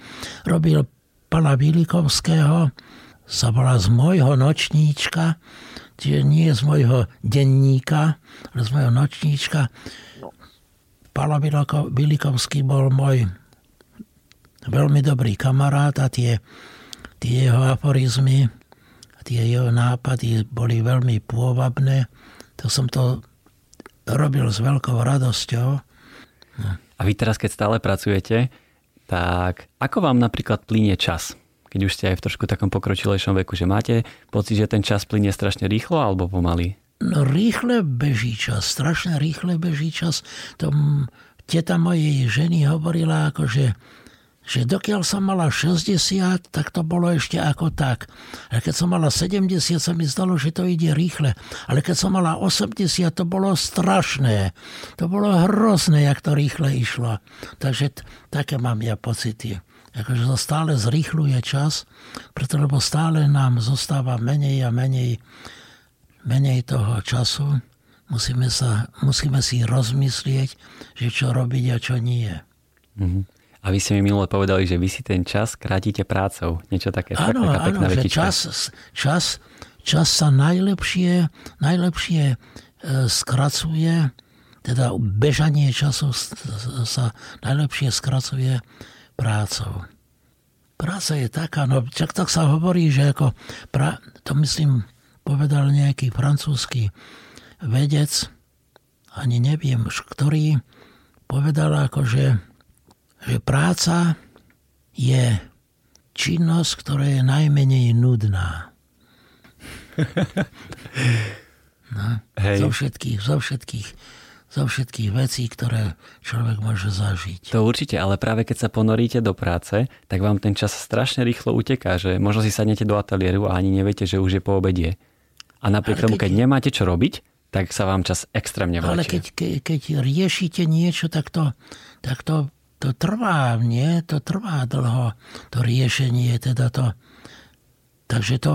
robil pana Vilikovského, sa bola z môjho nočníčka, čiže nie z môjho denníka, ale z môjho nočníčka, Palo Bilikovský bol môj veľmi dobrý kamarát a tie, tie jeho aforizmy, tie jeho nápady boli veľmi pôvabné. To som to robil s veľkou radosťou. No. A vy teraz, keď stále pracujete, tak ako vám napríklad plinie čas? Keď už ste aj v trošku takom pokročilejšom veku, že máte pocit, že ten čas plinie strašne rýchlo alebo pomaly? No rýchle beží čas, strašne rýchle beží čas. To teta mojej ženy hovorila, ako že, dokiaľ som mala 60, tak to bolo ešte ako tak. A keď som mala 70, sa mi zdalo, že to ide rýchle. Ale keď som mala 80, to bolo strašné. To bolo hrozné, jak to rýchle išlo. Takže t- také mám ja pocity. Akože to stále zrýchluje čas, preto stále nám zostáva menej a menej, menej toho času. Musíme, sa, musíme si rozmyslieť, že čo robiť a čo nie. Mm-hmm. A vy ste mi minule povedali, že vy si ten čas krátite prácou. Niečo také. Áno, taká áno, že čas, čas, čas sa najlepšie, najlepšie e, skracuje, teda bežanie času sa najlepšie skracuje prácou. Práca je taká, no čak tak sa hovorí, že ako, pra, to myslím, povedal nejaký francúzsky vedec, ani neviem už ktorý, povedal ako, že práca je činnosť, ktorá je najmenej nudná. No, Hej. Zo všetkých, zo všetkých, zo všetkých vecí, ktoré človek môže zažiť. To určite, ale práve keď sa ponoríte do práce, tak vám ten čas strašne rýchlo uteká, že možno si sadnete do ateliéru a ani neviete, že už je po obedie. A napriek tomu, keď, keď nemáte čo robiť, tak sa vám čas extrémne vlečie. Ale keď, keď, keď riešite niečo, tak to, tak to to trvá, nie? To trvá dlho, to riešenie, teda to... Takže to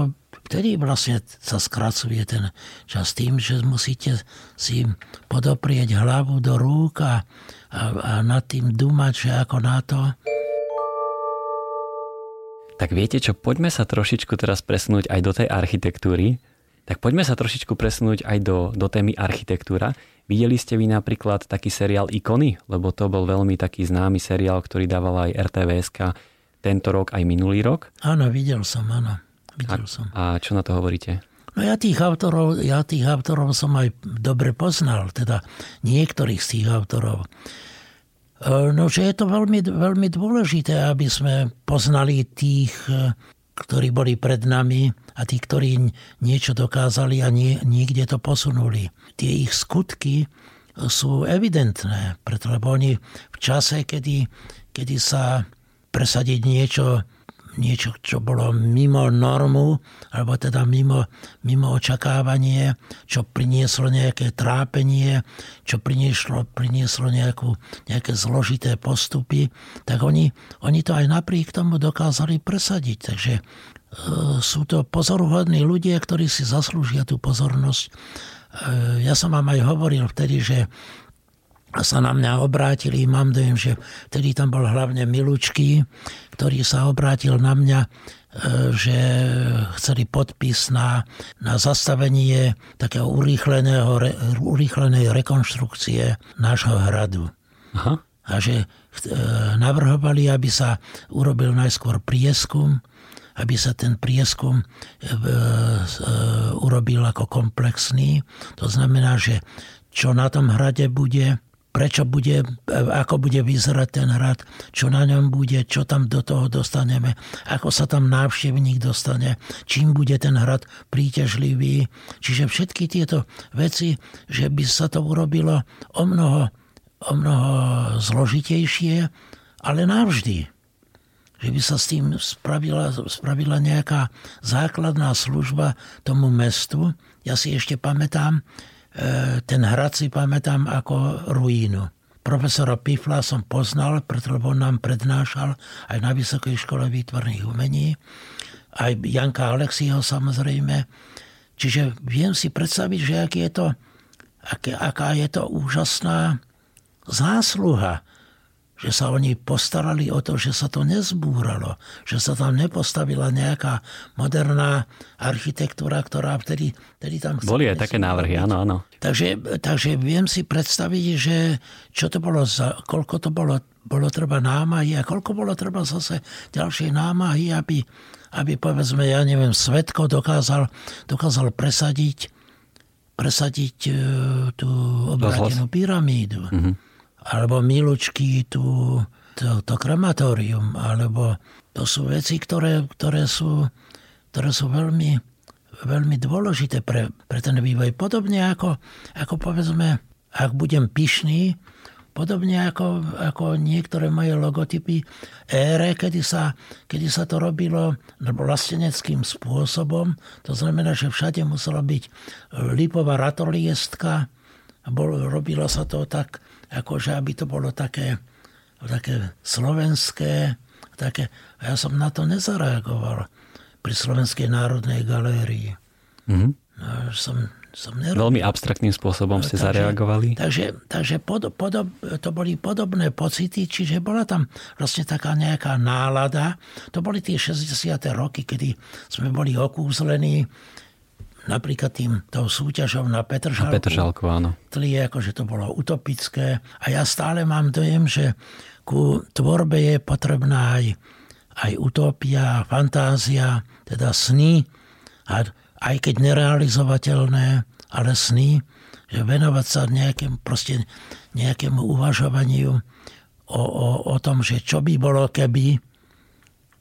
vtedy vlastne sa skracuje ten čas tým, že musíte si podoprieť hlavu do rúk a, a, a nad tým dúmať, že ako na to. Tak viete čo, poďme sa trošičku teraz presunúť aj do tej architektúry. Tak poďme sa trošičku presunúť aj do, do témy architektúra. Videli ste vy napríklad taký seriál Ikony? Lebo to bol veľmi taký známy seriál, ktorý dával aj RTVSK tento rok aj minulý rok. Áno, videl som, áno. Videl a, som. A čo na to hovoríte? No ja tých autorov, ja tých autorov som aj dobre poznal, teda niektorých z tých autorov. E, no, že je to veľmi, veľmi dôležité, aby sme poznali tých ktorí boli pred nami a tí, ktorí niečo dokázali a nie, niekde to posunuli. Tie ich skutky sú evidentné, pretože oni v čase, kedy, kedy sa presadiť niečo niečo, čo bolo mimo normu, alebo teda mimo, mimo očakávanie, čo prinieslo nejaké trápenie, čo prinieslo, prinieslo nejakú, nejaké zložité postupy, tak oni, oni to aj napriek tomu dokázali presadiť. Takže e, sú to pozoruhodní ľudia, ktorí si zaslúžia tú pozornosť. E, ja som vám aj hovoril vtedy, že sa na mňa obrátili. Mám dojem, že vtedy tam bol hlavne Milučky, ktorý sa obrátil na mňa, e, že chceli podpis na, na zastavenie takého urýchleného, urýchlenej rekonštrukcie nášho hradu. Aha. A že e, navrhovali, aby sa urobil najskôr prieskum, aby sa ten prieskum e, urobil ako komplexný. To znamená, že čo na tom hrade bude, prečo bude, ako bude vyzerať ten hrad, čo na ňom bude, čo tam do toho dostaneme, ako sa tam návštevník dostane, čím bude ten hrad príťažlivý. Čiže všetky tieto veci, že by sa to urobilo o mnoho, o mnoho zložitejšie, ale navždy. Že by sa s tým spravila, spravila nejaká základná služba tomu mestu. Ja si ešte pamätám, E, ten hrad si pamätám ako ruínu. Profesora Pifla som poznal, pretože on nám prednášal aj na Vysokej škole výtvarných umení, aj Janka Alexiho samozrejme. Čiže viem si predstaviť, že aký je to, aká je to úžasná zásluha že sa oni postarali o to, že sa to nezbúralo, že sa tam nepostavila nejaká moderná architektúra, ktorá vtedy, vtedy tam... Boli aj také návrhy, áno, áno. Takže, takže viem si predstaviť, že čo to bolo za, koľko to bolo, bolo treba námahy a koľko bolo treba zase ďalšie námahy, aby, aby povedzme, ja neviem, Svetko dokázal, dokázal presadiť presadiť e, tú obrátenú pyramídu. Mm-hmm alebo milučky tu, to, to krematórium, alebo to sú veci, ktoré, ktoré, sú, ktoré sú veľmi, veľmi dôležité pre, pre ten vývoj. Podobne ako, ako povedzme, ak budem pyšný, Podobne ako, ako niektoré moje logotypy ére, kedy sa, kedy sa to robilo vlasteneckým spôsobom. To znamená, že všade musela byť lipová ratoliestka. Bol, robilo sa to tak, akože aby to bolo také, také slovenské. Také, a ja som na to nezareagoval pri Slovenskej národnej galérii. Mm-hmm. No, som som nerobil. Veľmi abstraktným spôsobom ste takže, zareagovali. Takže, takže pod, podob, to boli podobné pocity, čiže bola tam vlastne taká nejaká nálada. To boli tie 60. roky, kedy sme boli okúzlení napríklad tým, tou súťažou na Petržalku. Na Petržalku, áno. Tli, akože to bolo utopické. A ja stále mám dojem, že ku tvorbe je potrebná aj, aj utopia, fantázia, teda sny. A aj keď nerealizovateľné, ale sny, že venovať sa nejakým, proste nejakému uvažovaniu o, o, o tom, že čo by bolo keby.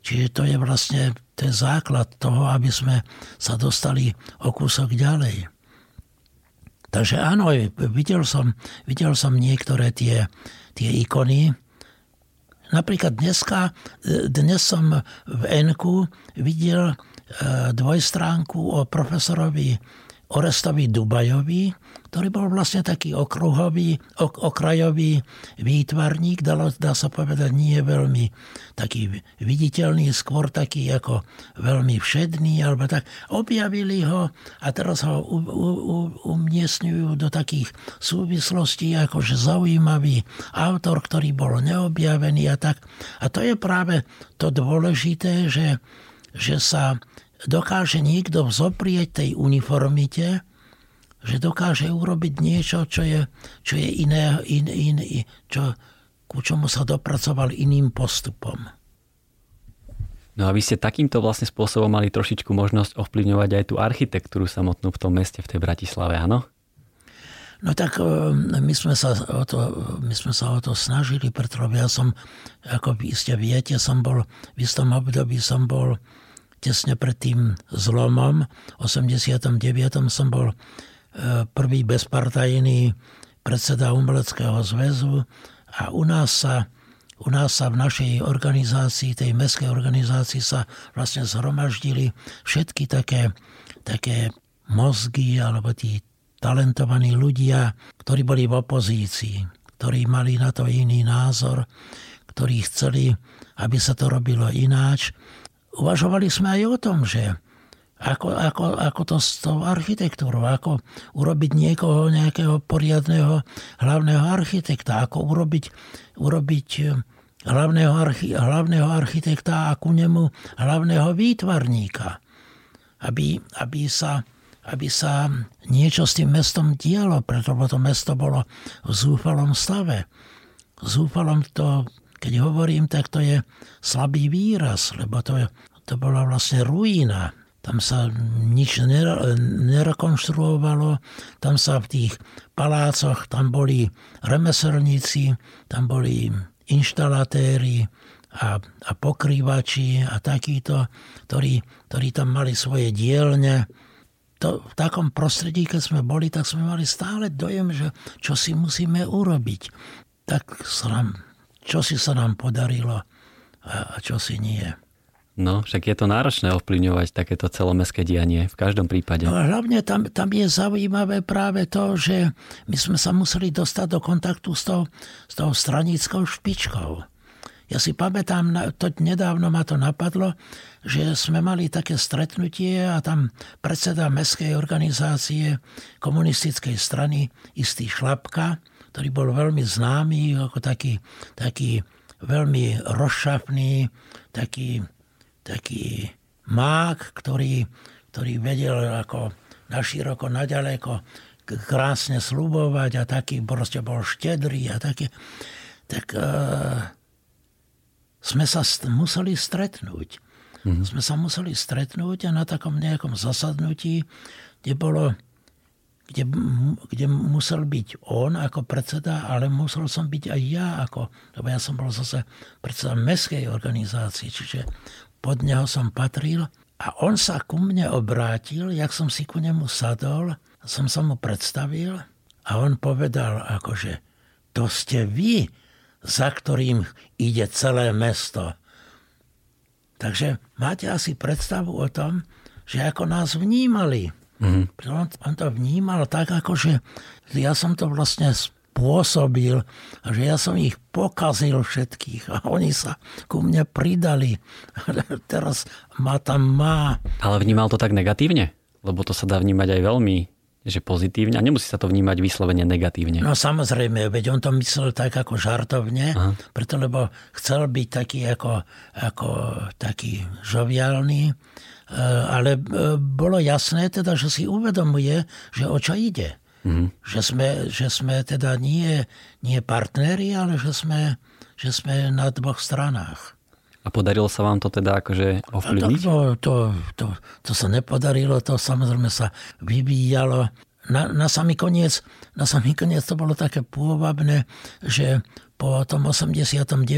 Čiže to je vlastne ten základ toho, aby sme sa dostali o kúsok ďalej. Takže áno, videl som, videl som niektoré tie, tie ikony. Napríklad dneska, dnes som v Enku videl E, dvojstránku o profesorovi Orestovi Dubajovi, ktorý bol vlastne taký okruhový, ok, okrajový výtvarník, dalo, dá sa povedať, nie veľmi taký viditeľný, skôr taký ako veľmi všedný, alebo tak. Objavili ho a teraz ho u, u, u, umiestňujú do takých súvislostí, ako že zaujímavý autor, ktorý bol neobjavený a tak. A to je práve to dôležité, že, že sa dokáže niekto vzoprieť tej uniformite, že dokáže urobiť niečo, čo je, čo je iné, in, in, čo, ku čomu sa dopracoval iným postupom. No a vy ste takýmto vlastne spôsobom mali trošičku možnosť ovplyvňovať aj tú architektúru samotnú v tom meste, v tej Bratislave, áno? No tak e, my sme sa o to, my sme sa o to snažili, pretože ja som, ako vy ste viete, som bol, v istom období som bol tesne pred tým zlomom, v 89. som bol e, prvý bezpartajný predseda Umeleckého zväzu a u nás sa u nás sa v našej organizácii, tej mestskej organizácii sa vlastne zhromaždili všetky také, také mozgy alebo tí talentovaní ľudia, ktorí boli v opozícii, ktorí mali na to iný názor, ktorí chceli, aby sa to robilo ináč uvažovali sme aj o tom, že ako, ako, ako to s tou architektúrou, ako urobiť niekoho, nejakého poriadného hlavného architekta, ako urobiť, urobiť eh, hlavného, archi, hlavného architekta a ku nemu hlavného výtvarníka. Aby, aby, sa, aby sa niečo s tým mestom dialo, pretože to mesto bolo v zúfalom stave. Zúfalom to keď hovorím, tak to je slabý výraz, lebo to, to bola vlastne ruína. Tam sa nič nerekonštruovalo, tam sa v tých palácoch, tam boli remeselníci, tam boli inštalatéri a, a pokrývači a takíto, ktorí, ktorí tam mali svoje dielne. To, v takom prostredí, keď sme boli, tak sme mali stále dojem, že čo si musíme urobiť. Tak sa nám čo si sa nám podarilo a čo si nie. No, však je to náročné ovplyvňovať takéto celomestské dianie v každom prípade. No hlavne tam, tam je zaujímavé práve to, že my sme sa museli dostať do kontaktu s tou, s tou stranickou špičkou. Ja si pamätám, to nedávno ma to napadlo, že sme mali také stretnutie a tam predseda mestskej organizácie komunistickej strany, istý Šlapka, ktorý bol veľmi známy ako taký, taký veľmi rozšafný, taký, taký mák, ktorý, ktorý vedel ako naširoko, naďaleko krásne slubovať a taký proste bol štedrý a taký, tak uh, sme sa st- museli stretnúť. Mm-hmm. Sme sa museli stretnúť a na takom nejakom zasadnutí, kde bolo kde, kde musel byť on ako predseda, ale musel som byť aj ja, ako, lebo ja som bol zase predseda mestskej organizácie, čiže pod neho som patril a on sa ku mne obrátil, jak som si ku nemu sadol, som sa mu predstavil a on povedal akože, to ste vy, za ktorým ide celé mesto. Takže máte asi predstavu o tom, že ako nás vnímali. Mm-hmm. On, on to vnímal tak, ako že ja som to vlastne spôsobil, že ja som ich pokazil všetkých a oni sa ku mne pridali. Teraz ma tam má. Ale vnímal to tak negatívne? Lebo to sa dá vnímať aj veľmi že pozitívne a nemusí sa to vnímať vyslovene negatívne. No samozrejme, veď on to myslel tak ako žartovne, Aha. preto lebo chcel byť taký ako, ako taký žoviálny, ale e, bolo jasné teda, že si uvedomuje, že o čo ide. Mhm. Že, sme, že sme teda nie, nie partneri, ale že sme, že sme na dvoch stranách. A podarilo sa vám to teda akože ovplyvniť? To, to, to, to sa nepodarilo, to samozrejme sa vyvíjalo. Na, na samý koniec, na samý koniec to bolo také pôvabné, že po tom 89.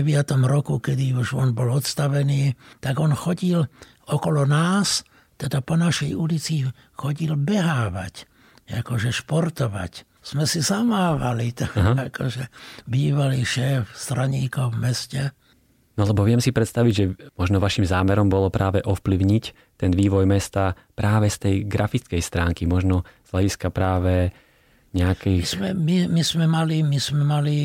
roku, kedy už on bol odstavený, tak on chodil okolo nás, teda po našej ulici chodil behávať, akože športovať. Sme si zamávali, tak, akože bývalý šéf straníkov v meste. No lebo viem si predstaviť, že možno vašim zámerom bolo práve ovplyvniť ten vývoj mesta práve z tej grafickej stránky, možno z hľadiska práve nejakých... My sme, my, my sme mali, my sme mali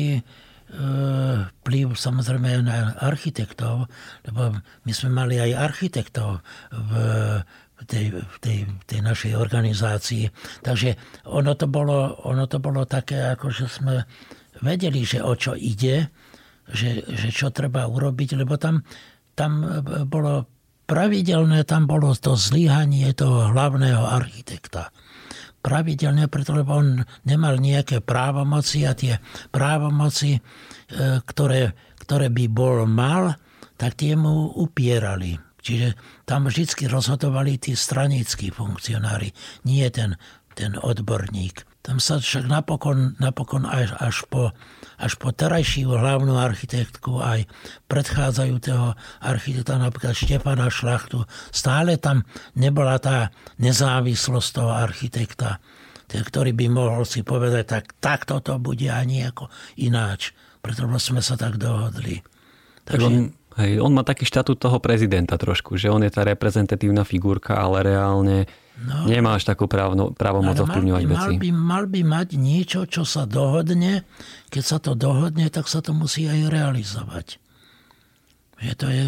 vplyv samozrejme na architektov, lebo my sme mali aj architektov v, tej, tej, tej našej organizácii. Takže ono to, bolo, ono to bolo také, ako že sme vedeli, že o čo ide, že, že čo treba urobiť, lebo tam, tam bolo pravidelné, tam bolo to zlyhanie toho hlavného architekta. Pravidelne, pretože on nemal nejaké právomoci a tie právomoci, e, ktoré, ktoré by bol mal, tak tie mu upierali. Čiže tam vždy rozhodovali tí stranickí funkcionári, nie ten, ten odborník. Tam sa však napokon, napokon až, až po až po terajšiu hlavnú architektku aj predchádzajúceho architekta, napríklad Štepana Šlachtu. Stále tam nebola tá nezávislosť toho architekta, ktorý by mohol si povedať, tak takto to bude a nejako ináč. Preto sme sa tak dohodli. Takže... On, hej, on má taký štatút toho prezidenta trošku, že on je tá reprezentatívna figurka, ale reálne No, Nemáš takú právno, právomoc ovplyvňovať veci. Mal by, mal by mať niečo, čo sa dohodne. Keď sa to dohodne, tak sa to musí aj realizovať. Že to je...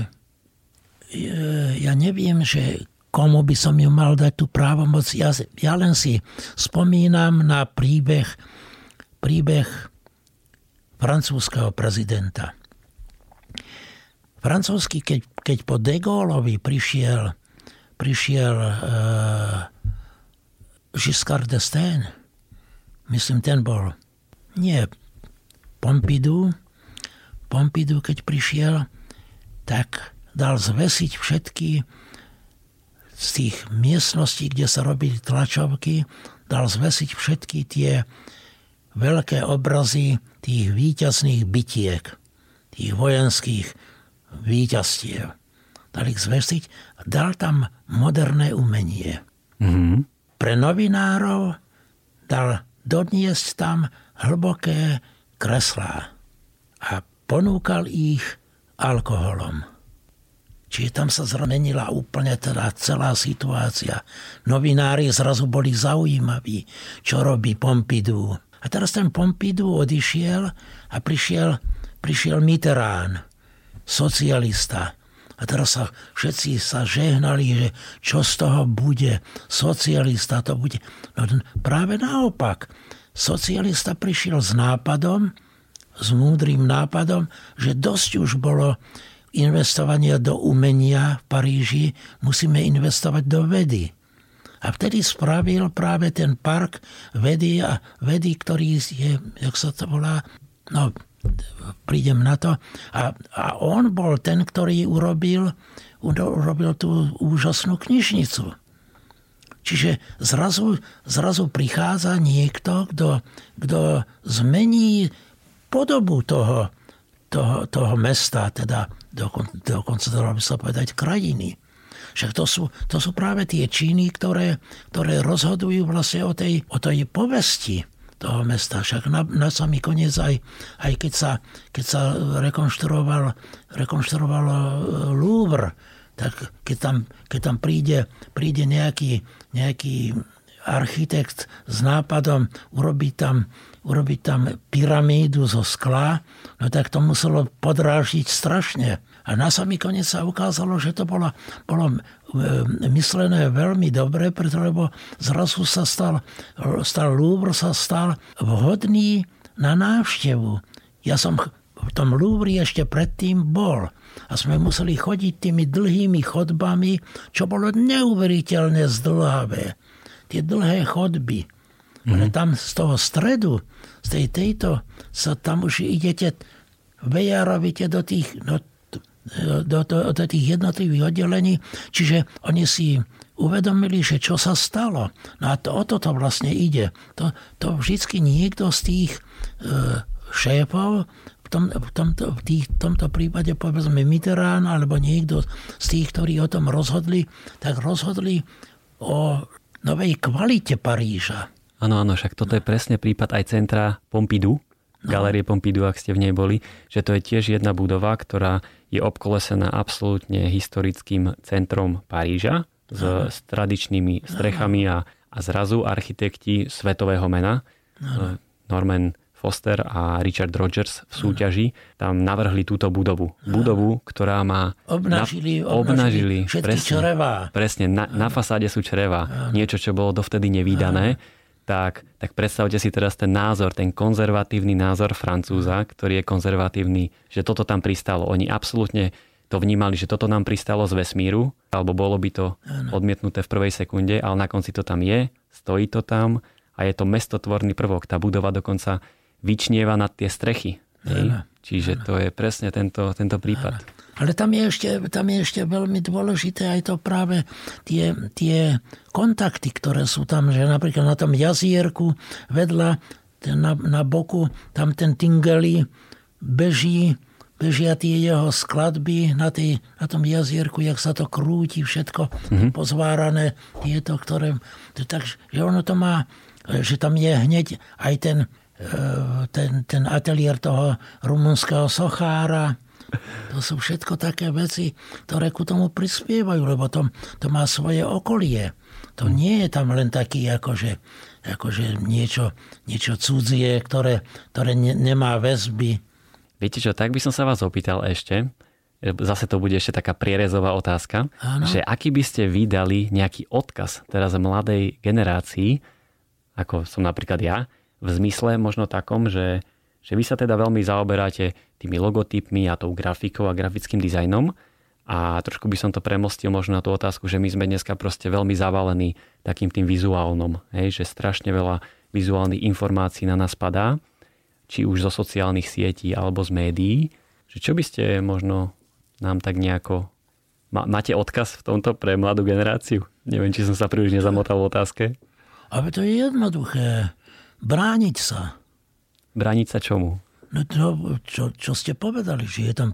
Ja neviem, že komu by som ju mal dať tú právomoc. Ja, ja len si spomínam na príbeh, príbeh francúzského prezidenta. Francúzsky, keď, keď po De Gaulleovi prišiel prišiel uh, Giscard d'Estaing, myslím, ten bol, nie Pompidou, Pompidou, keď prišiel, tak dal zvesiť všetky z tých miestností, kde sa robili tlačovky, dal zvesiť všetky tie veľké obrazy tých výťazných bitiek, tých vojenských výťastiev dali zvesiť a dal tam moderné umenie. Mm-hmm. Pre novinárov dal doniesť tam hlboké kreslá a ponúkal ich alkoholom. Čiže tam sa zmenila úplne teda celá situácia. Novinári zrazu boli zaujímaví, čo robí Pompidou. A teraz ten Pompidou odišiel a prišiel, prišiel Mitterrand, socialista, a teraz sa všetci sa žehnali, že čo z toho bude. Socialista to bude. No práve naopak. Socialista prišiel s nápadom, s múdrym nápadom, že dosť už bolo investovania do umenia v Paríži, musíme investovať do vedy. A vtedy spravil práve ten park vedy a vedy, ktorý je, jak sa to volá, no prídem na to. A, a on bol ten, ktorý urobil, urobil tú úžasnú knižnicu. Čiže zrazu, zrazu prichádza niekto, kto, kto zmení podobu toho, toho, toho mesta, teda dokon, dokonca dalo by sa povedať krajiny. Však to sú, to sú práve tie činy, ktoré, ktoré rozhodujú vlastne o tej, o tej povesti toho mesta. Však na, na samý koniec aj, aj keď, sa, keď sa rekonštruoval, rekonštruoval e, Louvre, tak keď tam, keď tam príde, príde nejaký, nejaký architekt s nápadom urobiť tam, urobiť tam pyramídu zo skla, no tak to muselo podrážiť strašne. A na samý koniec sa ukázalo, že to bolo, bolo myslené veľmi dobre, pretože zrazu sa stal, stal Louvre sa stal vhodný na návštevu. Ja som v tom Louvre ešte predtým bol a sme museli chodiť tými dlhými chodbami, čo bolo neuveriteľne zdlhavé. Tie dlhé chodby. Mm-hmm. Ale tam z toho stredu, z tej tejto, sa tam už idete, vejarovite do tých, no, do, do, do tých jednotlivých oddelení, čiže oni si uvedomili, že čo sa stalo. No a to, o toto vlastne ide. To, to vždycky niekto z tých e, šéfov, v, tom, v, tomto, v tých, tomto prípade povedzme Mitterrand alebo niekto z tých, ktorí o tom rozhodli, tak rozhodli o novej kvalite Paríža. Áno, áno, však toto je presne prípad aj centra Pompidou, no. Galerie Pompidou, ak ste v nej boli, že to je tiež jedna budova, ktorá je obkolesená absolútne historickým centrom Paríža s, s tradičnými strechami a, a zrazu architekti svetového mena Aha. Norman Foster a Richard Rogers v súťaži tam navrhli túto budovu. Budovu, ktorá má... Obnažili, na, obnažili, obnažili presne, črevá. Presne, na, na fasáde sú črevá. Niečo, čo bolo dovtedy nevýdané tak, tak predstavte si teraz ten názor, ten konzervatívny názor Francúza, ktorý je konzervatívny, že toto tam pristalo. Oni absolútne to vnímali, že toto nám pristalo z vesmíru, alebo bolo by to odmietnuté v prvej sekunde, ale na konci to tam je, stojí to tam a je to mestotvorný prvok. Tá budova dokonca vyčnieva nad tie strechy. Čiže to je presne tento, tento prípad. Ale tam je, ešte, tam je ešte veľmi dôležité aj to práve tie, tie kontakty, ktoré sú tam, že napríklad na tom jazierku vedľa, na, na boku, tam ten Tingeli beží, bežia tie jeho skladby na, tej, na tom jazierku, jak sa to krúti, všetko mm-hmm. pozvárané, tieto, ktoré... Takže ono to má, že tam je hneď aj ten, e, ten, ten ateliér toho rumunského sochára, to sú všetko také veci, ktoré ku tomu prispievajú, lebo to, to má svoje okolie. To nie je tam len taký akože, akože niečo, niečo cudzie, ktoré, ktoré ne, nemá väzby. Viete čo, tak by som sa vás opýtal ešte, zase to bude ešte taká prierezová otázka, Áno. že aký by ste vydali nejaký odkaz teraz mladej generácii, ako som napríklad ja, v zmysle možno takom, že že vy sa teda veľmi zaoberáte tými logotypmi a tou grafikou a grafickým dizajnom a trošku by som to premostil možno na tú otázku, že my sme dneska proste veľmi zavalení takým tým vizuálnom, hej, že strašne veľa vizuálnych informácií na nás padá, či už zo sociálnych sietí alebo z médií, že čo by ste možno nám tak nejako... Máte odkaz v tomto pre mladú generáciu? Neviem, či som sa príliš nezamotal v otázke. Ale to je jednoduché. Brániť sa. Brániť sa čomu? No to, čo, čo ste povedali, že je tam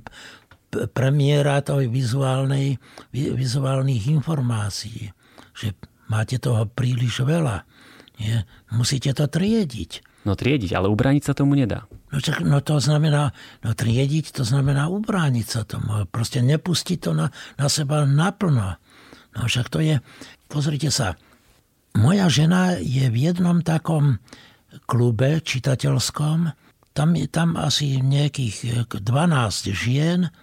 premiéra tej vizuálnej, vizuálnych informácií. Že máte toho príliš veľa. Nie? Musíte to triediť. No triediť, ale ubrániť sa tomu nedá. No, čak, no to znamená, no triediť to znamená ubrániť sa tomu. Proste nepustiť to na, na seba naplno. No však to je, pozrite sa, moja žena je v jednom takom klube čitateľskom. Tam je tam asi nejakých 12 žien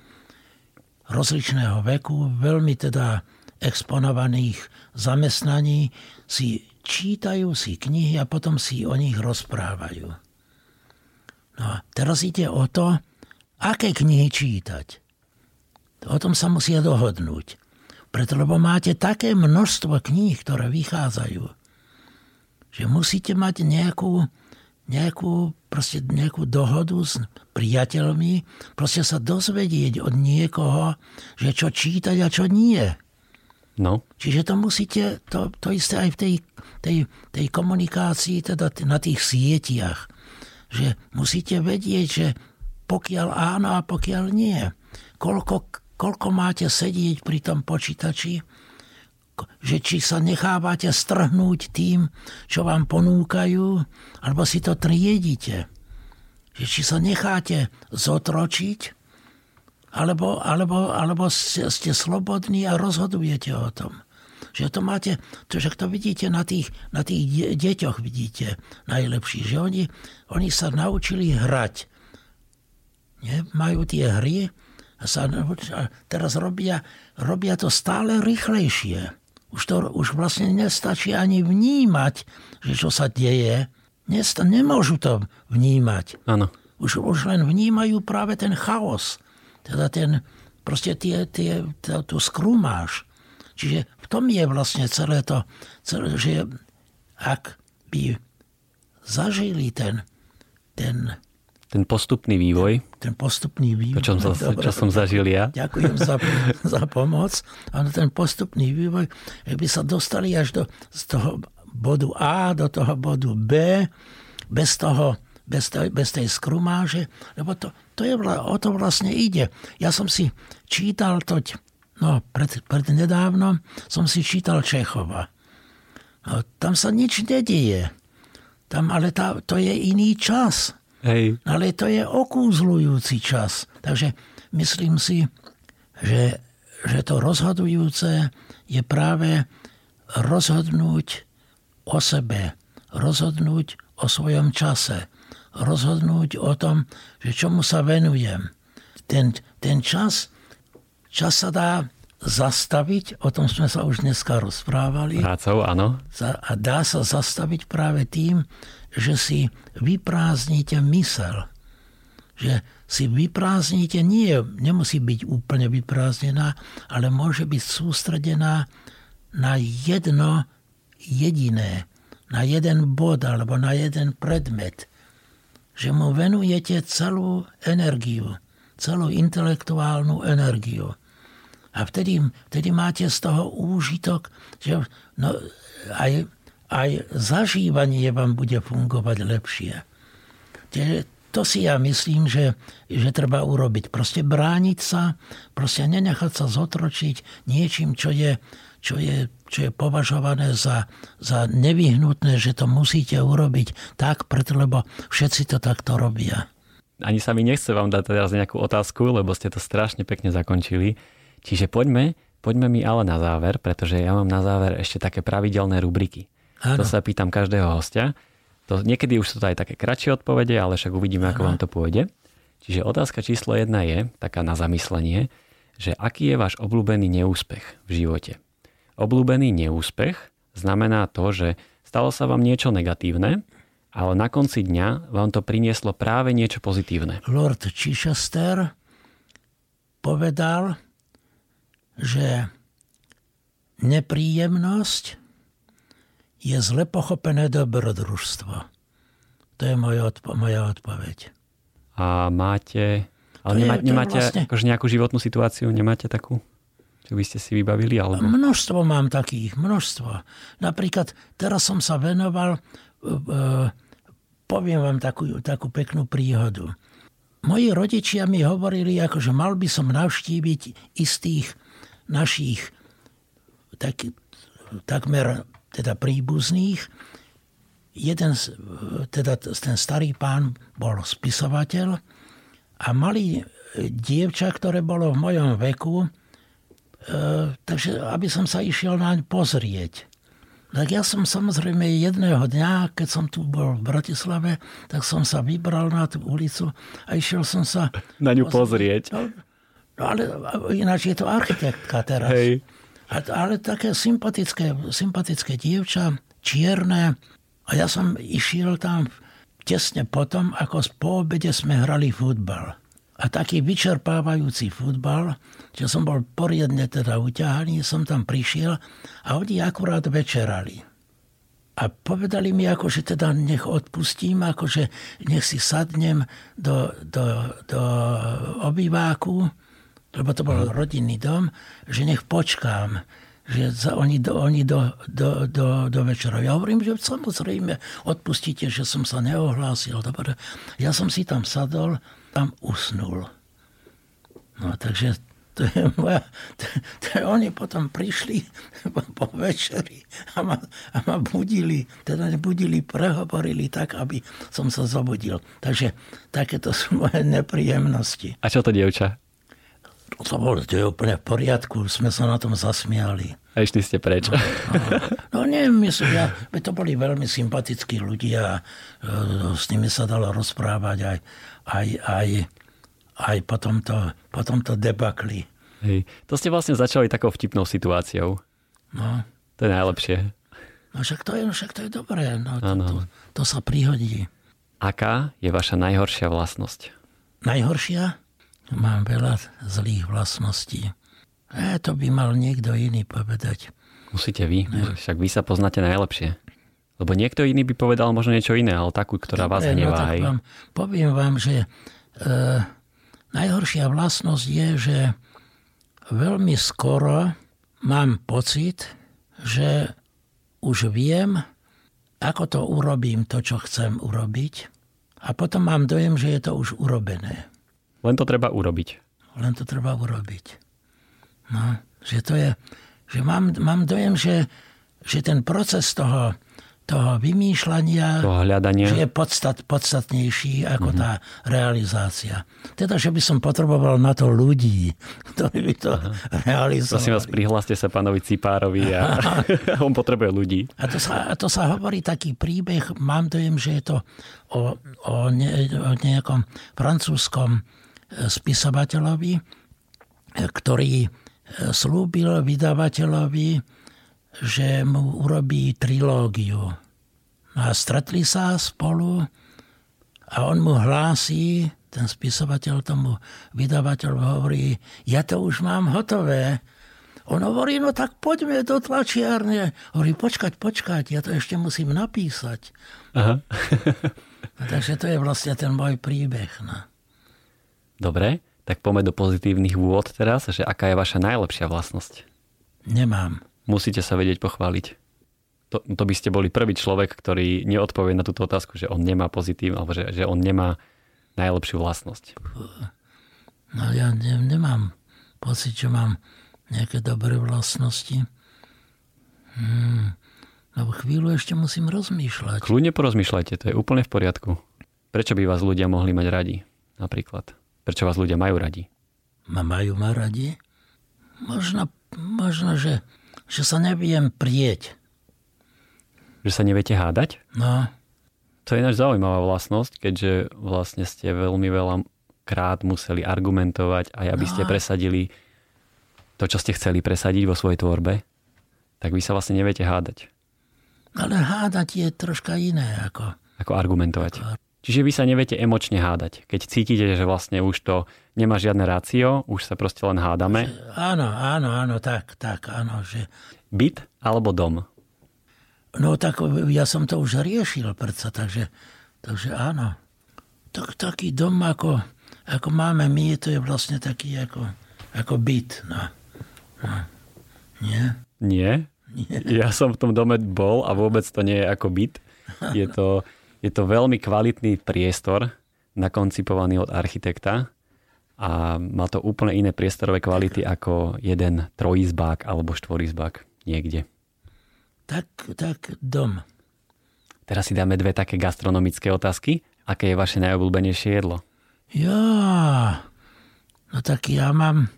rozličného veku, veľmi teda exponovaných zamestnaní, si čítajú si knihy a potom si o nich rozprávajú. No a teraz ide o to, aké knihy čítať. O tom sa musia dohodnúť. Preto, lebo máte také množstvo kníh, ktoré vychádzajú, že musíte mať nejakú, nejakú, proste nejakú dohodu s priateľmi, proste sa dozvedieť od niekoho, že čo čítať a čo nie. No. Čiže to musíte, to, to isté aj v tej, tej, tej komunikácii, teda na tých sieťach, že musíte vedieť, že pokiaľ áno a pokiaľ nie. Koľko, koľko máte sedieť pri tom počítači, že či sa nechávate strhnúť tým, čo vám ponúkajú, alebo si to triedite. Že či sa necháte zotročiť, alebo, alebo, alebo ste, ste slobodní a rozhodujete o tom. Že to máte, to, že to vidíte na tých, na tých deťoch, vidíte najlepší, že oni, oni sa naučili hrať. Nie? Majú tie hry a, sa, a teraz robia, robia to stále rýchlejšie. Už to už vlastne nestačí ani vnímať, že čo sa deje. Nesta, nemôžu to vnímať. Áno. Už, už len vnímajú práve ten chaos. Teda ten, proste tie, tie, tú skrumáš. Čiže v tom je vlastne celé to, celé, že ak by zažili ten, ten ten postupný vývoj. Ten postupný vývoj. To, čo som, čo som zažil ja. Ďakujem za, za pomoc. Ale ten postupný vývoj, že by sa dostali až do, z toho bodu A do toho bodu B, bez toho, bez, tej, bez tej skrumáže, lebo to, to je, o to vlastne ide. Ja som si čítal to, no pred, pred nedávno som si čítal Čechova. No, tam sa nič nedieje. Tam, ale tá, to je iný čas. Hej. Ale to je okúzlujúci čas. Takže myslím si, že, že to rozhodujúce je práve rozhodnúť o sebe, rozhodnúť o svojom čase, rozhodnúť o tom, že čomu sa venujem. Ten, ten čas, čas sa dá zastaviť, o tom sme sa už dneska rozprávali. Prácou, áno. A dá sa zastaviť práve tým, že si vyprázdnite mysel. Že si vyprázdnite, nie, nemusí byť úplne vyprázdnená, ale môže byť sústredená na jedno jediné, na jeden bod alebo na jeden predmet. Že mu venujete celú energiu, celú intelektuálnu energiu. A vtedy, vtedy máte z toho úžitok, že no, aj aj zažívanie vám bude fungovať lepšie. To si ja myslím, že, že treba urobiť. Proste brániť sa, proste nenechať sa zotročiť niečím, čo je, čo je, čo je považované za, za nevyhnutné, že to musíte urobiť tak, preto lebo všetci to takto robia. Ani sa mi nechce vám dať teraz nejakú otázku, lebo ste to strašne pekne zakončili. Čiže poďme, poďme mi ale na záver, pretože ja mám na záver ešte také pravidelné rubriky. Áno. To sa pýtam každého hostia. To, niekedy už sú to aj také kratšie odpovede, ale však uvidíme, ako vám to pôjde. Čiže otázka číslo jedna je, taká na zamyslenie, že aký je váš obľúbený neúspech v živote. Obľúbený neúspech znamená to, že stalo sa vám niečo negatívne, ale na konci dňa vám to prinieslo práve niečo pozitívne. Lord Chichester povedal, že nepríjemnosť je zle pochopené dobrodružstvo. To je moja, odpo- moja odpoveď. A máte... Ale nemá, je, nemáte vlastne... akože nejakú životnú situáciu? Nemáte takú? Čo by ste si vybavili? Alebo... Množstvo mám takých, množstvo. Napríklad teraz som sa venoval, uh, poviem vám takú, takú peknú príhodu. Moji rodičia mi hovorili, akože mal by som navštíviť istých našich tak, takmer teda príbuzných. Jeden, teda ten starý pán bol spisovateľ a mali dievča, ktoré bolo v mojom veku, e, takže aby som sa išiel naň pozrieť. Tak ja som samozrejme jedného dňa, keď som tu bol v Bratislave, tak som sa vybral na tú ulicu a išiel som sa... Na ňu pozrieť. No, no ale ináč je to architektka teraz. Hej. Ale také sympatické, sympatické dievča, čierne. A ja som išiel tam tesne potom, ako po obede sme hrali futbal. A taký vyčerpávajúci futbal, že som bol poriadne teda uťahaný, som tam prišiel a oni akurát večerali. A povedali mi, ako, že teda nech odpustím, akože nech si sadnem do, do, do obýváku lebo to bol rodinný dom, že nech počkám, že za, oni, do, oni do, do, do, do večera. Ja hovorím, že samozrejme odpustíte, že som sa neohlásil. Dobre. Ja som si tam sadol, tam usnul. No takže to je moja, to, to oni potom prišli po, večeri a ma, a ma budili, teda nebudili, prehovorili tak, aby som sa zobudil. Takže takéto sú moje nepríjemnosti. A čo to dievča? To bolo, to je úplne v poriadku, sme sa na tom zasmiali. A išli ste preč. No, no, no nie, myslím, ja, to boli veľmi sympatickí ľudia, e, s nimi sa dalo rozprávať aj, aj, aj, aj po, tomto, po tomto debakli. Hej. To ste vlastne začali takou vtipnou situáciou. No. To je najlepšie. No však to je, však to je dobré. No, to, to, to sa prihodí. Aká je vaša najhoršia vlastnosť? Najhoršia? Mám veľa zlých vlastností. E, to by mal niekto iný povedať. Musíte vy, ne. však vy sa poznáte najlepšie. Lebo niekto iný by povedal možno niečo iné, ale takú, ktorá Dobre, vás hnevá. No, tak vám, poviem vám, že e, najhoršia vlastnosť je, že veľmi skoro mám pocit, že už viem, ako to urobím, to, čo chcem urobiť. A potom mám dojem, že je to už urobené. Len to treba urobiť. Len to treba urobiť. No, že to je, že mám, mám dojem, že, že ten proces toho, toho vymýšľania, toho hľadania. že je podstat, podstatnejší ako mm-hmm. tá realizácia. Teda, že by som potreboval na to ľudí, ktorí by to Aha. realizovali. Prosím vás, prihláste sa pánovi Cipárovi a on potrebuje ľudí. A to, sa, a to sa hovorí taký príbeh, mám dojem, že je to o, o, ne, o nejakom francúzskom spisovateľovi, ktorý slúbil vydavateľovi, že mu urobí trilógiu. A stretli sa spolu a on mu hlási, ten spisovateľ tomu vydavateľ hovorí, ja to už mám hotové. On hovorí, no tak poďme do tlačiarne. Hovorí, počkať, počkať, ja to ešte musím napísať. Aha. takže to je vlastne ten môj príbeh. No. Dobre, tak poďme do pozitívnych vôd teraz, že aká je vaša najlepšia vlastnosť? Nemám. Musíte sa vedieť pochváliť. To, to by ste boli prvý človek, ktorý neodpovie na túto otázku, že on nemá pozitív, alebo že, že on nemá najlepšiu vlastnosť. No ja ne, nemám pocit, že mám nejaké dobré vlastnosti. Hmm. Lebo chvíľu ešte musím rozmýšľať. Kľudne porozmýšľajte, to je úplne v poriadku. Prečo by vás ľudia mohli mať radi, napríklad? Prečo vás ľudia majú radi? Ma majú ma radi? Možno, možno že, že sa neviem prieť. Že sa neviete hádať? No. To je ináč zaujímavá vlastnosť, keďže vlastne ste veľmi veľa krát museli argumentovať aj aby no. ste presadili to, čo ste chceli presadiť vo svojej tvorbe, tak vy sa vlastne neviete hádať. Ale hádať je troška iné ako... Ako argumentovať. Čiže vy sa neviete emočne hádať. Keď cítite, že vlastne už to nemá žiadne rácio, už sa proste len hádame. Áno, áno, áno, tak, tak, áno. Že... Byt alebo dom? No tak ja som to už riešil predsa, takže, takže áno. Tak, taký dom, ako, ako máme my, to je vlastne taký ako, ako byt. No. No. Nie? Nie? Nie. Ja som v tom dome bol a vôbec to nie je ako byt. Je to je to veľmi kvalitný priestor, nakoncipovaný od architekta a má to úplne iné priestorové kvality ako jeden trojizbák alebo štvorizbák niekde. Tak, tak dom. Teraz si dáme dve také gastronomické otázky. Aké je vaše najobľúbenejšie jedlo? Ja, no tak ja mám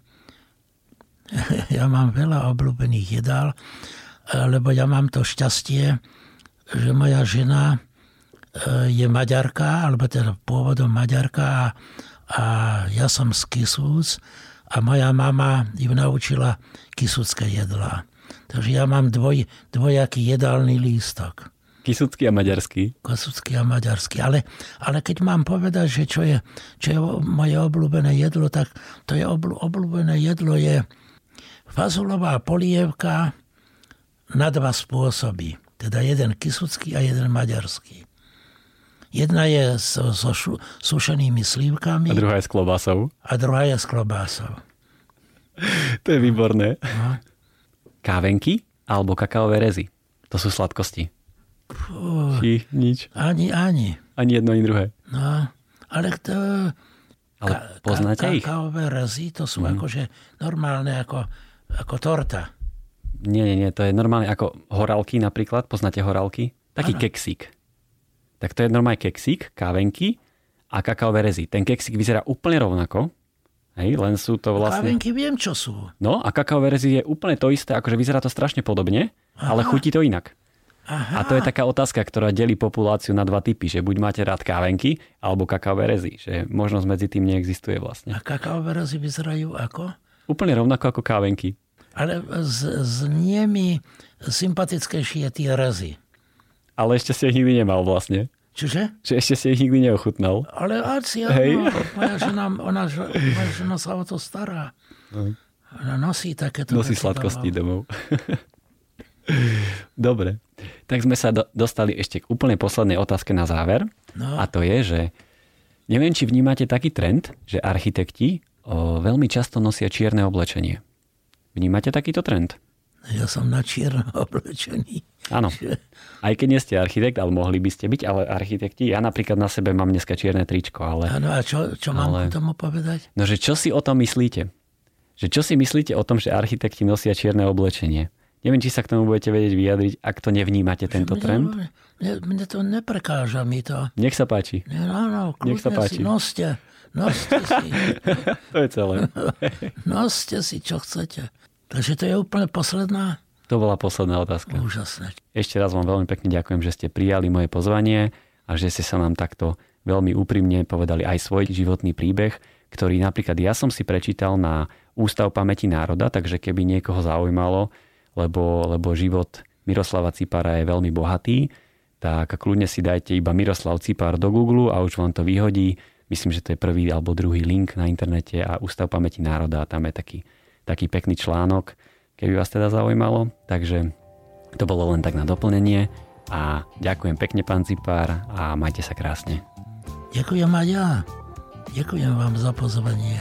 ja mám veľa obľúbených jedál, lebo ja mám to šťastie, že moja žena je Maďarka, alebo teda pôvodom Maďarka a, a ja som z Kisúc a moja mama ju naučila kisúcké jedlá. Takže ja mám dvoj, dvojaký jedálny lístok. Kisúcky a maďarský. Kisúcky a maďarský. Ale, ale keď mám povedať, že čo je, čo je moje obľúbené jedlo, tak to je obľúbené jedlo je fazulová polievka na dva spôsoby. Teda jeden kisúcky a jeden maďarský. Jedna je so, so šu, sušenými slívkami. A druhá je s klobásou. A druhá je s klobásou. to je výborné. No. Kávenky alebo kakaové rezy. To sú sladkosti. Puh, Či nič. Ani, ani. Ani jedno, ani druhé. No, ale to, Ale Ka- poznáte ka- ich? Kakaové rezy, to sú Mhm. akože normálne ako, ako torta. Nie, nie, nie, to je normálne ako horálky napríklad. Poznáte horálky? Taký Áno. keksík. Tak to je normálne keksík, kávenky a kakaové rezy. Ten keksík vyzerá úplne rovnako, hej, len sú to vlastne... Kávenky viem, čo sú. No a kakaové rezy je úplne to isté, akože vyzerá to strašne podobne, ale Aha. chutí to inak. Aha. A to je taká otázka, ktorá delí populáciu na dva typy, že buď máte rád kávenky, alebo kakaové rezy, že možnosť medzi tým neexistuje vlastne. A kakaové rezy vyzerajú ako? Úplne rovnako ako kávenky. Ale z, z nimi sympatickejšie tie rezy. Ale ešte si ich nikdy nemal vlastne. Čože? Že ešte si ich nikdy neochutnal. Ale asi Hej. áno, moja žena, ona, moja žena sa o to stará. Ona nosí takéto Nosí sladkosti domov. Dobre. Tak sme sa do, dostali ešte k úplne poslednej otázke na záver. No. A to je, že neviem, či vnímate taký trend, že architekti o, veľmi často nosia čierne oblečenie. Vnímate takýto trend? Ja som na čierno oblečený. Áno. Aj keď nie ste architekt, ale mohli by ste byť, ale architekti, ja napríklad na sebe mám dneska čierne tričko, ale... Áno, a čo, čo mám Ale- k tomu povedať? No, že čo si o tom myslíte? Že čo si myslíte o tom, že architekti nosia čierne oblečenie? Neviem, či sa k tomu budete vedieť vyjadriť, ak to nevnímate, tento Mne- trend. Mne, mne to neprekáža mi to. Nech sa páči. No, no, Nech sa páči. si noste. Noste si. To je celé. Noste si, čo chcete. Takže to je úplne posledná? To bola posledná otázka. Úžasné. Ešte raz vám veľmi pekne ďakujem, že ste prijali moje pozvanie a že ste sa nám takto veľmi úprimne povedali aj svoj životný príbeh, ktorý napríklad ja som si prečítal na Ústav pamäti národa, takže keby niekoho zaujímalo, lebo, lebo život Miroslava Cipara je veľmi bohatý, tak kľudne si dajte iba Miroslav Cipar do Google a už vám to vyhodí. Myslím, že to je prvý alebo druhý link na internete a Ústav pamäti národa a tam je taký, taký pekný článok, keby vás teda zaujímalo. Takže to bolo len tak na doplnenie a ďakujem pekne pán Cipár a majte sa krásne. Ďakujem aj ja. Ďakujem vám za pozvanie.